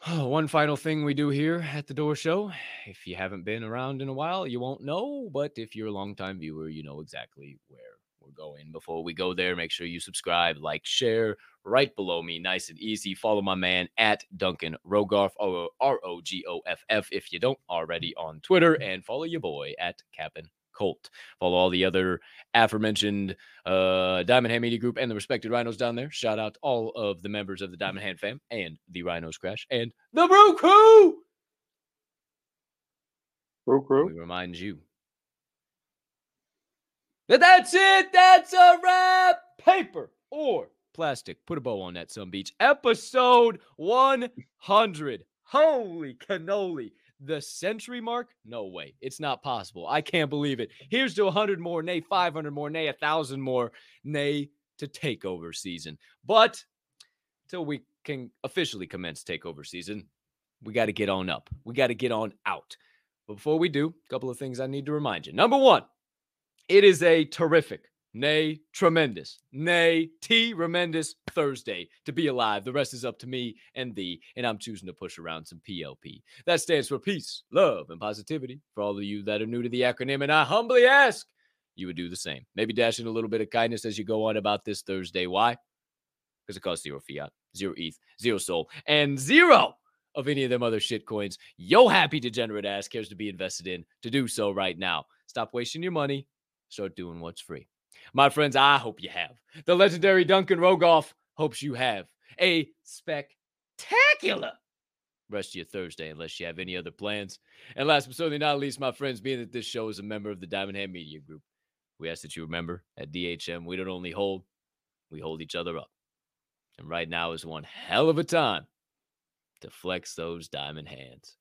One final thing we do here at the Door Show. If you haven't been around in a while, you won't know. But if you're a longtime viewer, you know exactly where we're going. Before we go there, make sure you subscribe, like, share right below me. Nice and easy. Follow my man at Duncan Rogoff, R O G O F F, if you don't already on Twitter. And follow your boy at Cap'n Colt. Follow all the other aforementioned uh, Diamond Hand Media Group and the respected rhinos down there. Shout out to all of the members of the Diamond Hand fam and the Rhinos Crash and the Brew Crew. Brew Crew. We remind you that's it. That's a wrap. paper or plastic. Put a bow on that, Sun beach. Episode 100. Holy cannoli. The century mark? No way. It's not possible. I can't believe it. Here's to 100 more, nay, 500 more, nay, 1,000 more, nay, to takeover season. But until we can officially commence takeover season, we got to get on up. We got to get on out. But before we do, a couple of things I need to remind you. Number one, it is a terrific, nay, tremendous, nay, T tremendous Thursday to be alive. The rest is up to me and thee, and I'm choosing to push around some PLP. That stands for peace, love, and positivity for all of you that are new to the acronym. And I humbly ask you would do the same. Maybe dash in a little bit of kindness as you go on about this Thursday. Why? Because it costs zero fiat, zero ETH, zero soul, and zero of any of them other shit coins yo happy degenerate ass cares to be invested in to do so right now. Stop wasting your money. Start doing what's free. My friends, I hope you have. The legendary Duncan Rogoff hopes you have a spectacular rest of your Thursday, unless you have any other plans. And last but certainly not least, my friends, being that this show is a member of the Diamond Hand Media Group, we ask that you remember at DHM, we don't only hold, we hold each other up. And right now is one hell of a time to flex those diamond hands.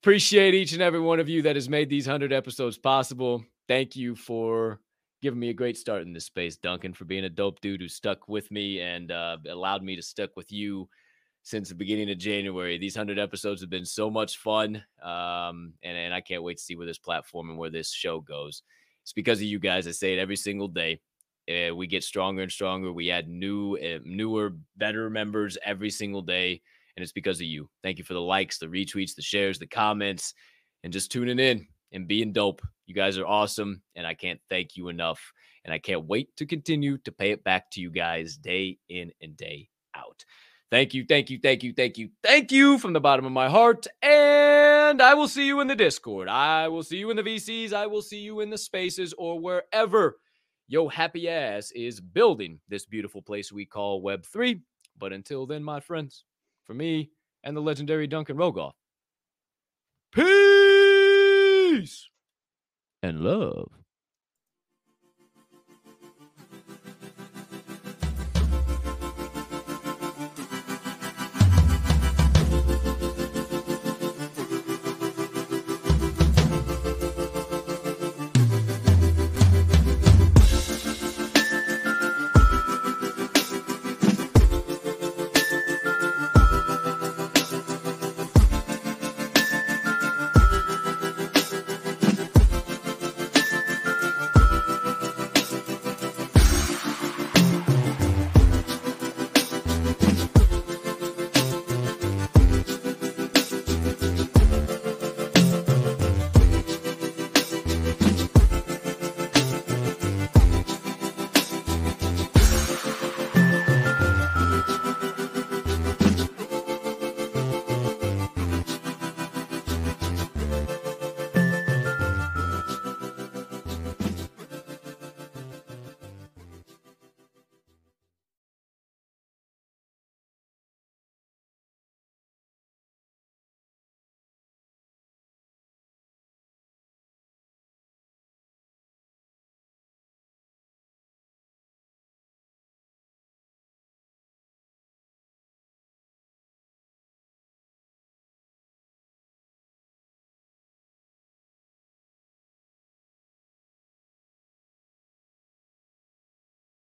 Appreciate each and every one of you that has made these 100 episodes possible. Thank you for giving me a great start in this space, Duncan, for being a dope dude who stuck with me and uh, allowed me to stick with you since the beginning of January. These 100 episodes have been so much fun. Um, and, and I can't wait to see where this platform and where this show goes. It's because of you guys. I say it every single day. Uh, we get stronger and stronger. We add new, uh, newer, better members every single day and it's because of you. Thank you for the likes, the retweets, the shares, the comments, and just tuning in and being dope. You guys are awesome, and I can't thank you enough. And I can't wait to continue to pay it back to you guys day in and day out. Thank you, thank you, thank you, thank you, thank you from the bottom of my heart. And I will see you in the Discord. I will see you in the VCs. I will see you in the spaces or wherever yo happy ass is building this beautiful place we call Web3. But until then, my friends, for me and the legendary Duncan Rogoff. Peace and love.